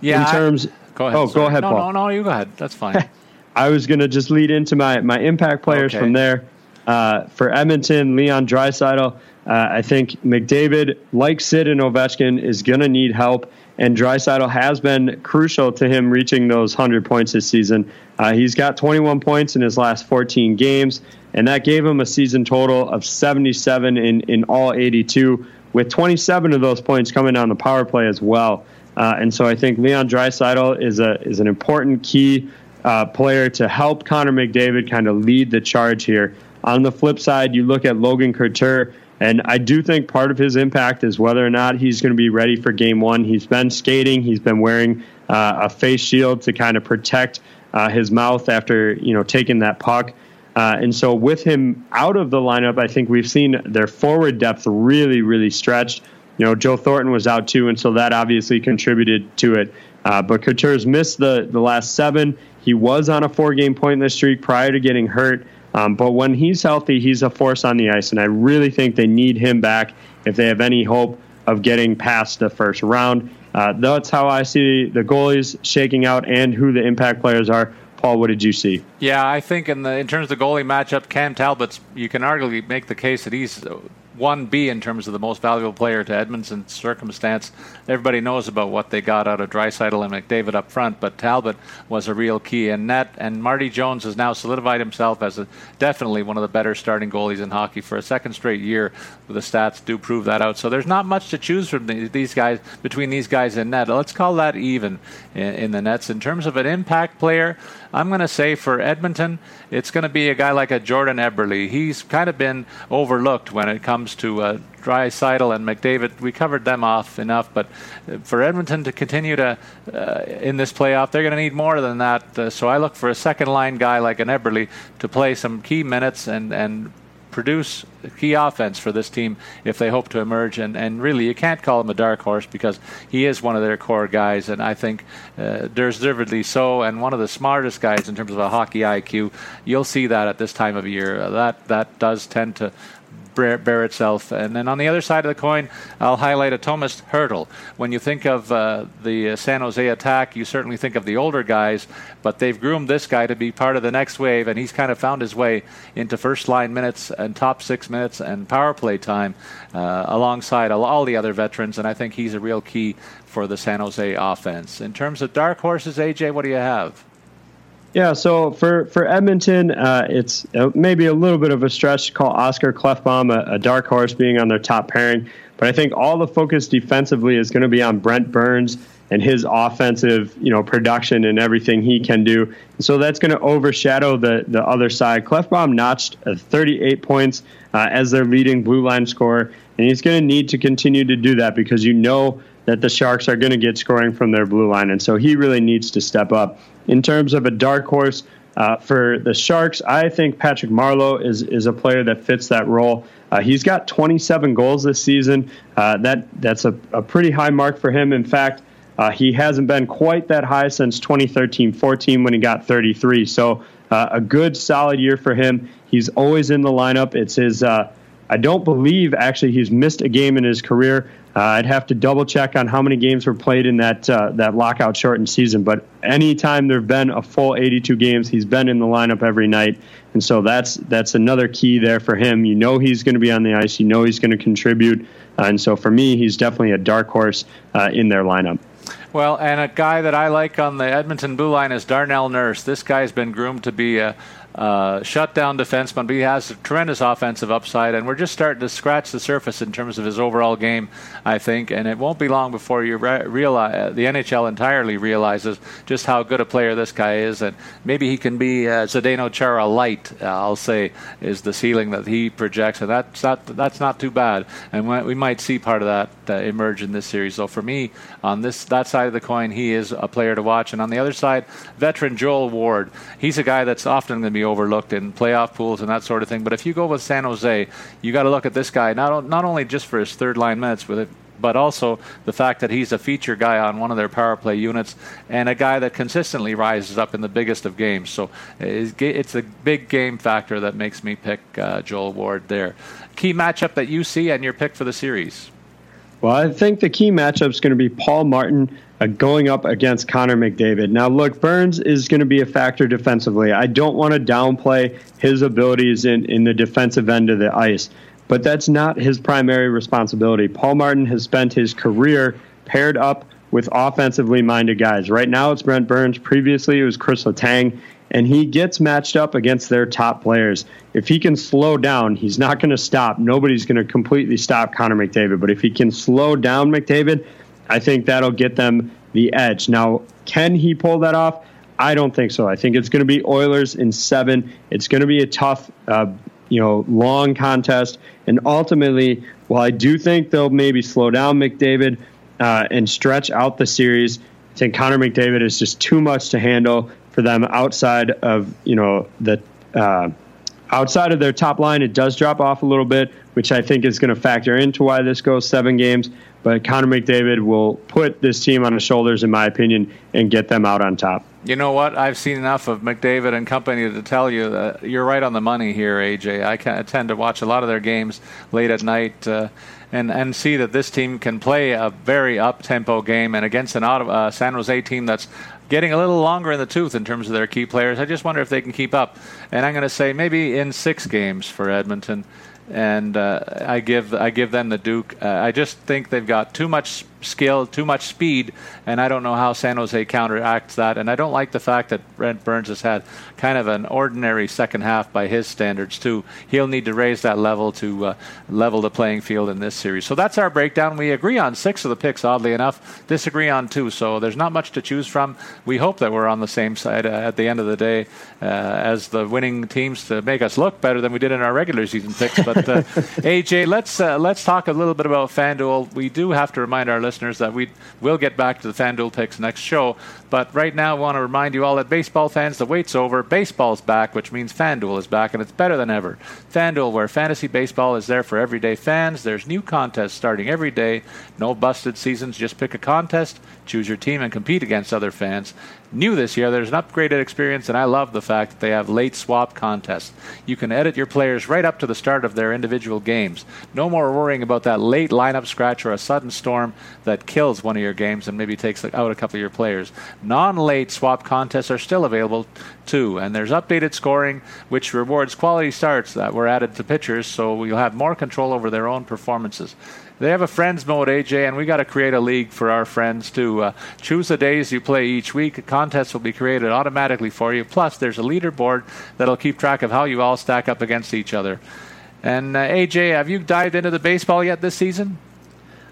Yeah. In terms, I, go ahead. Oh, sorry. go ahead, no, Paul. No, no, you go ahead. That's fine. (laughs) I was going to just lead into my my impact players okay. from there. Uh, for Edmonton, Leon Draisaitl, uh, I think McDavid, like Sid and Ovechkin, is going to need help and Draisaitl has been crucial to him reaching those 100 points this season. Uh, he's got 21 points in his last 14 games, and that gave him a season total of 77 in, in all 82, with 27 of those points coming on the power play as well. Uh, and so I think Leon Draisaitl is a is an important key uh, player to help Connor McDavid kind of lead the charge here. On the flip side, you look at Logan Couture and I do think part of his impact is whether or not he's going to be ready for game one. He's been skating, he's been wearing uh, a face shield to kind of protect uh, his mouth after you know taking that puck. Uh, and so with him out of the lineup, I think we've seen their forward depth really, really stretched. You know, Joe Thornton was out too, and so that obviously contributed to it. Uh, but Couture's missed the the last seven. He was on a four game pointless streak prior to getting hurt. Um, but when he's healthy, he's a force on the ice, and I really think they need him back if they have any hope of getting past the first round. Uh, that's how I see the goalies shaking out and who the impact players are. Paul, what did you see? Yeah, I think in the in terms of the goalie matchup, Cam Talbot's you can arguably make the case that he's 1B in terms of the most valuable player to Edmonton's circumstance. Everybody knows about what they got out of Draisaitl and McDavid up front, but Talbot was a real key in net. And Marty Jones has now solidified himself as a, definitely one of the better starting goalies in hockey for a second straight year. The stats do prove that out. So there's not much to choose from these guys between these guys in net. Let's call that even in, in the nets. In terms of an impact player, I'm going to say for Edmonton, it's going to be a guy like a Jordan Eberle. He's kind of been overlooked when it comes to uh, Draisaitl and McDavid. We covered them off enough, but uh, for Edmonton to continue to uh, in this playoff, they're going to need more than that. Uh, so I look for a second line guy like an Eberle to play some key minutes and and produce key offense for this team if they hope to emerge. And, and really, you can't call him a dark horse because he is one of their core guys, and I think uh, deservedly so, and one of the smartest guys in terms of a hockey IQ. You'll see that at this time of year. Uh, that that does tend to bear, bear, itself. And then on the other side of the coin, I'll highlight a Tomas Hertl. When you think of uh, the San Jose attack, you certainly think of the older guys, but they've groomed this guy to be part of the next wave, and he's kind of found his way into first line minutes and top six minutes and power play time uh, alongside all the other veterans, and I think he's a real key for the San Jose offense. In terms of dark horses, AJ, what do you have? Yeah, so for for Edmonton, uh, it's uh, maybe a little bit of a stretch to call Oscar Klefbom a, a, dark horse being on their top pairing, but I think all the focus defensively is going to be on Brent Burns and his offensive, you know, production and everything he can do. So that's going to overshadow the the other side. Klefbom notched uh, 38 points uh, as their leading blue line scorer, and he's going to need to continue to do that because you know that the Sharks are going to get scoring from their blue line, and so he really needs to step up in terms of a dark horse uh, for the Sharks, I think Patrick Marleau is is a player that fits that role. Uh, he's got 27 goals this season. Uh, that that's a, a, pretty high mark for him. In fact, uh, he hasn't been quite that high since 2013-14 when he got 33. So uh, a good solid year for him. He's always in the lineup. It's his. I don't believe actually he's missed a game in his career. Uh, I'd have to double check on how many games were played in that uh, that lockout shortened season. But anytime there've been a full 82 games, he's been in the lineup every night, and so that's that's another key there for him. You know he's going to be on the ice. You know he's going to contribute, uh, and so for me, he's definitely a dark horse uh, in their lineup. Well, and a guy that I like on the Edmonton blue line is Darnell Nurse. This guy's been groomed to be a uh, shutdown defenseman, but he has tremendous offensive upside, and we're just starting to scratch the surface in terms of his overall game, I think. And it won't be long before you re- realize uh, the NHL entirely realizes just how good a player this guy is, and maybe he can be uh, Zdeno Chara light. Uh, I'll say is the ceiling that he projects, and that's not that's not too bad. And we might see part of that uh, emerge in this series. So for me, on this that side of the coin, he is a player to watch, and on the other side, veteran Joel Ward. He's a guy that's often going to be overlooked in playoff pools and that sort of thing. But if you go with San Jose, you got to look at this guy not not only just for his third line minutes with it but also the fact that he's a feature guy on one of their power play units and a guy that consistently rises up in the biggest of games. So it's a big game factor that makes me pick uh, Joel Ward there. Key matchup that you see and your pick for the series? Well, I think the key matchup is going to be Paul Martin uh, going up against Connor McDavid. Now, look, Burns is going to be a factor defensively. I don't want to downplay his abilities in, in the defensive end of the ice, but that's not his primary responsibility. Paul Martin has spent his career paired up with offensively minded guys. Right now, it's Brent Burns. Previously, it was Chris Letang and he gets matched up against their top players. If he can slow down, he's not going to stop. Nobody's going to completely stop Connor McDavid, but if he can slow down McDavid, I think that'll get them the edge. Now, can he pull that off? I don't think so. I think it's going to be Oilers in seven. It's going to be a tough, uh, you know, long contest. And ultimately, while I do think they'll maybe slow down McDavid uh, and stretch out the series, I think Connor McDavid is just too much to handle for them outside of you know the uh, outside of their top line. It does drop off a little bit, which I think is going to factor into why this goes seven games. But Connor McDavid will put this team on his shoulders, in my opinion, and get them out on top. You know what? I've seen enough of McDavid and company to tell you that you're right on the money here, AJ. I, can, tend to watch a lot of their games late at night. Uh, and, and see that this team can play a very up tempo game and against an uh, San Jose team that's getting a little longer in the tooth in terms of their key players. I just wonder if they can keep up. And I'm going to say maybe in six games for Edmonton, and uh, I give I give them the Duke. Uh, I just think they've got too much skill, too much speed, and I don't know how San Jose counteracts that. And I don't like the fact that Brent Burns has had kind of an ordinary second half by his standards too. He'll need to raise that level to uh, level the playing field in this series. So that's our breakdown. We agree on six of the picks, oddly enough. Disagree on two. So there's not much to choose from. We hope that we're on the same side uh, at the end of the day uh, as the winning teams to make us look better than we did in our regular season picks. But uh, (laughs) AJ, let's uh, let's talk a little bit about FanDuel. We do have to remind our listeners that we will get back to the FanDuel picks next show. But right now, I want to remind you all that baseball fans, the wait's over. Baseball's back, which means FanDuel is back, and it's better than ever. FanDuel, where fantasy baseball is there for everyday fans. There's new contests starting every day. No busted seasons. Just pick a contest, choose your team, and compete against other fans. New this year, there's an upgraded experience, and I love the fact that they have late swap contests. You can edit your players right up to the start of their individual games. No more worrying about that late lineup scratch or a sudden storm that kills one of your games and maybe takes out a couple of your players. Non late swap contests are still available too, and there's updated scoring, which rewards quality starts that were added to pitchers, so you'll have more control over their own performances. They have a friends mode, AJ, and we got to create a league for our friends to uh, choose the days you play each week. A contest will be created automatically for you. Plus, there's a leaderboard that'll keep track of how you all stack up against each other. And uh, AJ, have you dived into the baseball yet this season?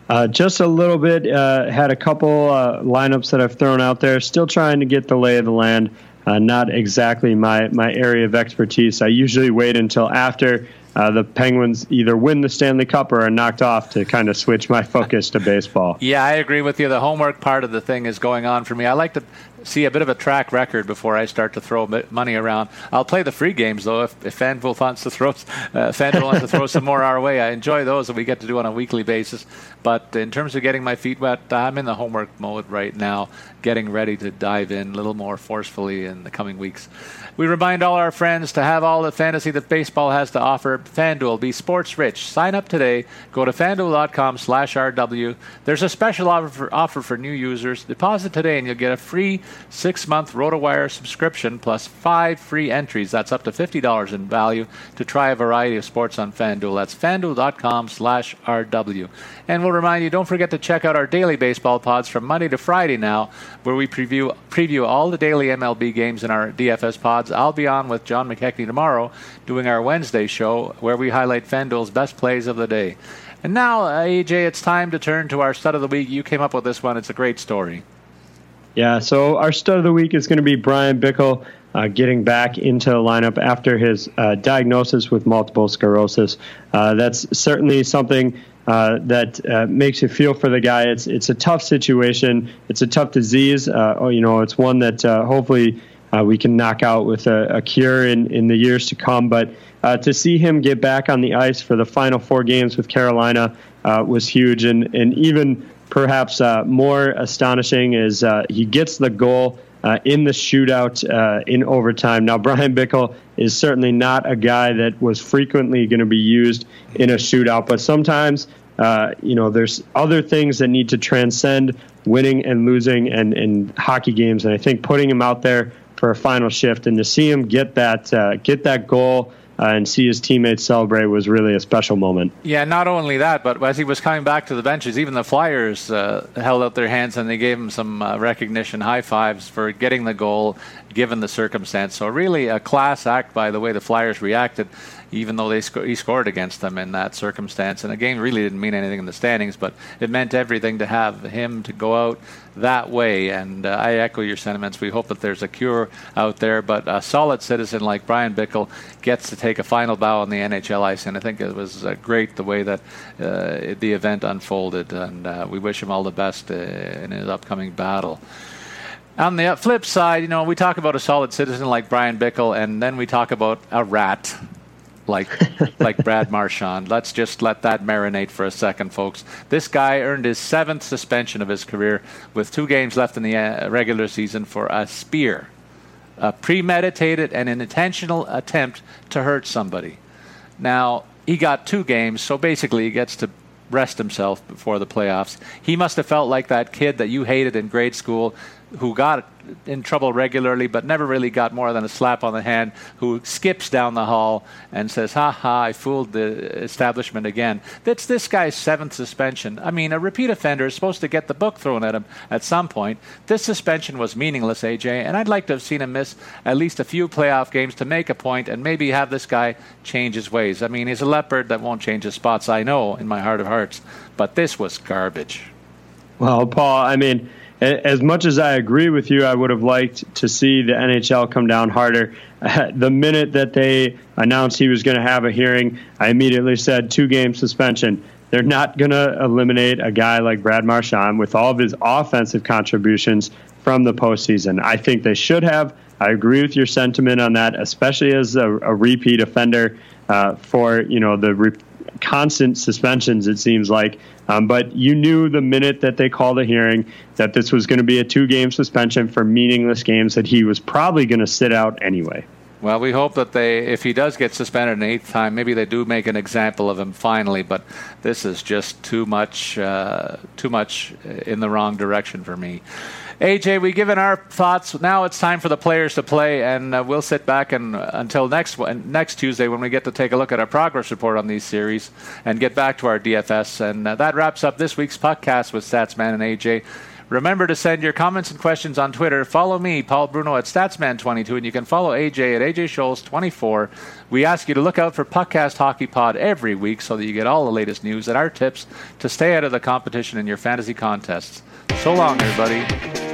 Uh, just a little bit. Uh, had a couple uh, lineups that I've thrown out there. Still trying to get the lay of the land. Uh, not exactly my, my area of expertise. I usually wait until after uh, the Penguins either win the Stanley Cup or are knocked off to kind of switch my focus to baseball. (laughs) Yeah, I agree with you. The homework part of the thing is going on for me. I like to see a bit of a track record before I start to throw money around. I'll play the free games though if, if FanDuel wants to throw uh, wants to throw some more our way. I enjoy those that we get to do on a weekly basis. But in terms of getting my feet wet, I'm in the homework mode right now, getting ready to dive in a little more forcefully in the coming weeks. We remind all our friends to have all the fantasy that baseball has to offer. FanDuel, be sports rich. Sign up today. Go to fanduel.com slash RW. There's a special offer for, offer for new users. Deposit today and you'll get a free six month RotoWire subscription plus five free entries. That's up to $50 in value to try a variety of sports on FanDuel. That's fanduel.com slash RW. And we'll remind you, don't forget to check out our daily baseball pods from Monday to Friday now, where we preview preview all the daily MLB games in our DFS pods. I'll be on with John McKechnie tomorrow doing our Wednesday show, where we highlight FanDuel's best plays of the day. And now, AJ, it's time to turn to our stud of the week. You came up with this one. It's a great story. Yeah, so our stud of the week is going to be Bryan Bickell uh, getting back into the lineup after his uh, diagnosis with multiple sclerosis. Uh, that's certainly something uh, that uh, makes you feel for the guy. It's it's a tough situation. It's a tough disease. Uh, oh, you know, it's one that hopefully we can knock out with a, a, cure in, in the years to come. But to see him get back on the ice for the final four games with Carolina was huge, and and even perhaps uh, more astonishing is uh, he gets the goal uh, in the shootout uh, in overtime. Now, Bryan Bickell is certainly not a guy that was frequently going to be used in a shootout, but sometimes, uh, you know, there's other things that need to transcend winning and losing and, and hockey games. And I think putting him out there for a final shift and to see him get that uh, get that goal uh, and see his teammates celebrate was really a special moment. Yeah, not only that, but as he was coming back to the benches, even the Flyers uh, held out their hands and they gave him some uh, recognition, high fives for getting the goal given the circumstance. So, really, a class act by the way the Flyers reacted even though they sc- he scored against them in that circumstance. And the game really didn't mean anything in the standings, but it meant everything to have him to go out that way. And uh, I echo your sentiments. We hope that there's a cure out there, but a solid citizen like Bryan Bickell gets to take a final bow on the NHL ice. And I think it was uh, great the way that uh, the event unfolded. And uh, we wish him all the best uh, in his upcoming battle. On the flip side, you know, we talk about a solid citizen like Bryan Bickell, and then we talk about a rat like (laughs) like Brad Marchand. Let's just let that marinate for a second, folks. This guy earned his seventh suspension of his career with two games left in the uh, regular season for a spear, a premeditated and an intentional attempt to hurt somebody. Now he got two games, so basically he gets to rest himself before the playoffs. He must have felt like that kid that you hated in grade school who got in trouble regularly but never really got more than a slap on the hand, who skips down the hall and says, Ha ha, I fooled the establishment again. That's this guy's seventh suspension. I mean, a repeat offender is supposed to get the book thrown at him at some point. This suspension was meaningless, AJ, and I'd like to have seen him miss at least a few playoff games to make a point and maybe have this guy change his ways. I mean, he's a leopard that won't change his spots, I know, in my heart of hearts, but this was garbage. Well, Paul, I mean, as much as I agree with you, I would have liked to see the NHL come down harder. (laughs) the minute that they announced he was going to have a hearing, I immediately said two game suspension. They're not going to eliminate a guy like Brad Marchand with all of his offensive contributions from the postseason. I think they should have. I agree with your sentiment on that, especially as a, a repeat offender uh, for you know the re- constant suspensions. It seems like um, but you knew the minute that they called a hearing that this was going to be a two game suspension for meaningless games that he was probably going to sit out anyway. Well, we hope that they, if he does get suspended an eighth time, maybe they do make an example of him finally. But this is just too much, uh, too much in the wrong direction for me. AJ, we've given our thoughts. Now it's time for the players to play, and uh, we'll sit back and uh, until next next Tuesday when we get to take a look at our progress report on these series and get back to our DFS. And uh, that wraps up this week's podcast with Statsman and AJ. Remember to send your comments and questions on Twitter. Follow me, Paul Bruno, at Statsman22, and you can follow AJ at AJ Scholz24. We ask you to look out for Puckcast Hockey Pod every week so that you get all the latest news and our tips to stay out of the competition in your fantasy contests. So long, everybody.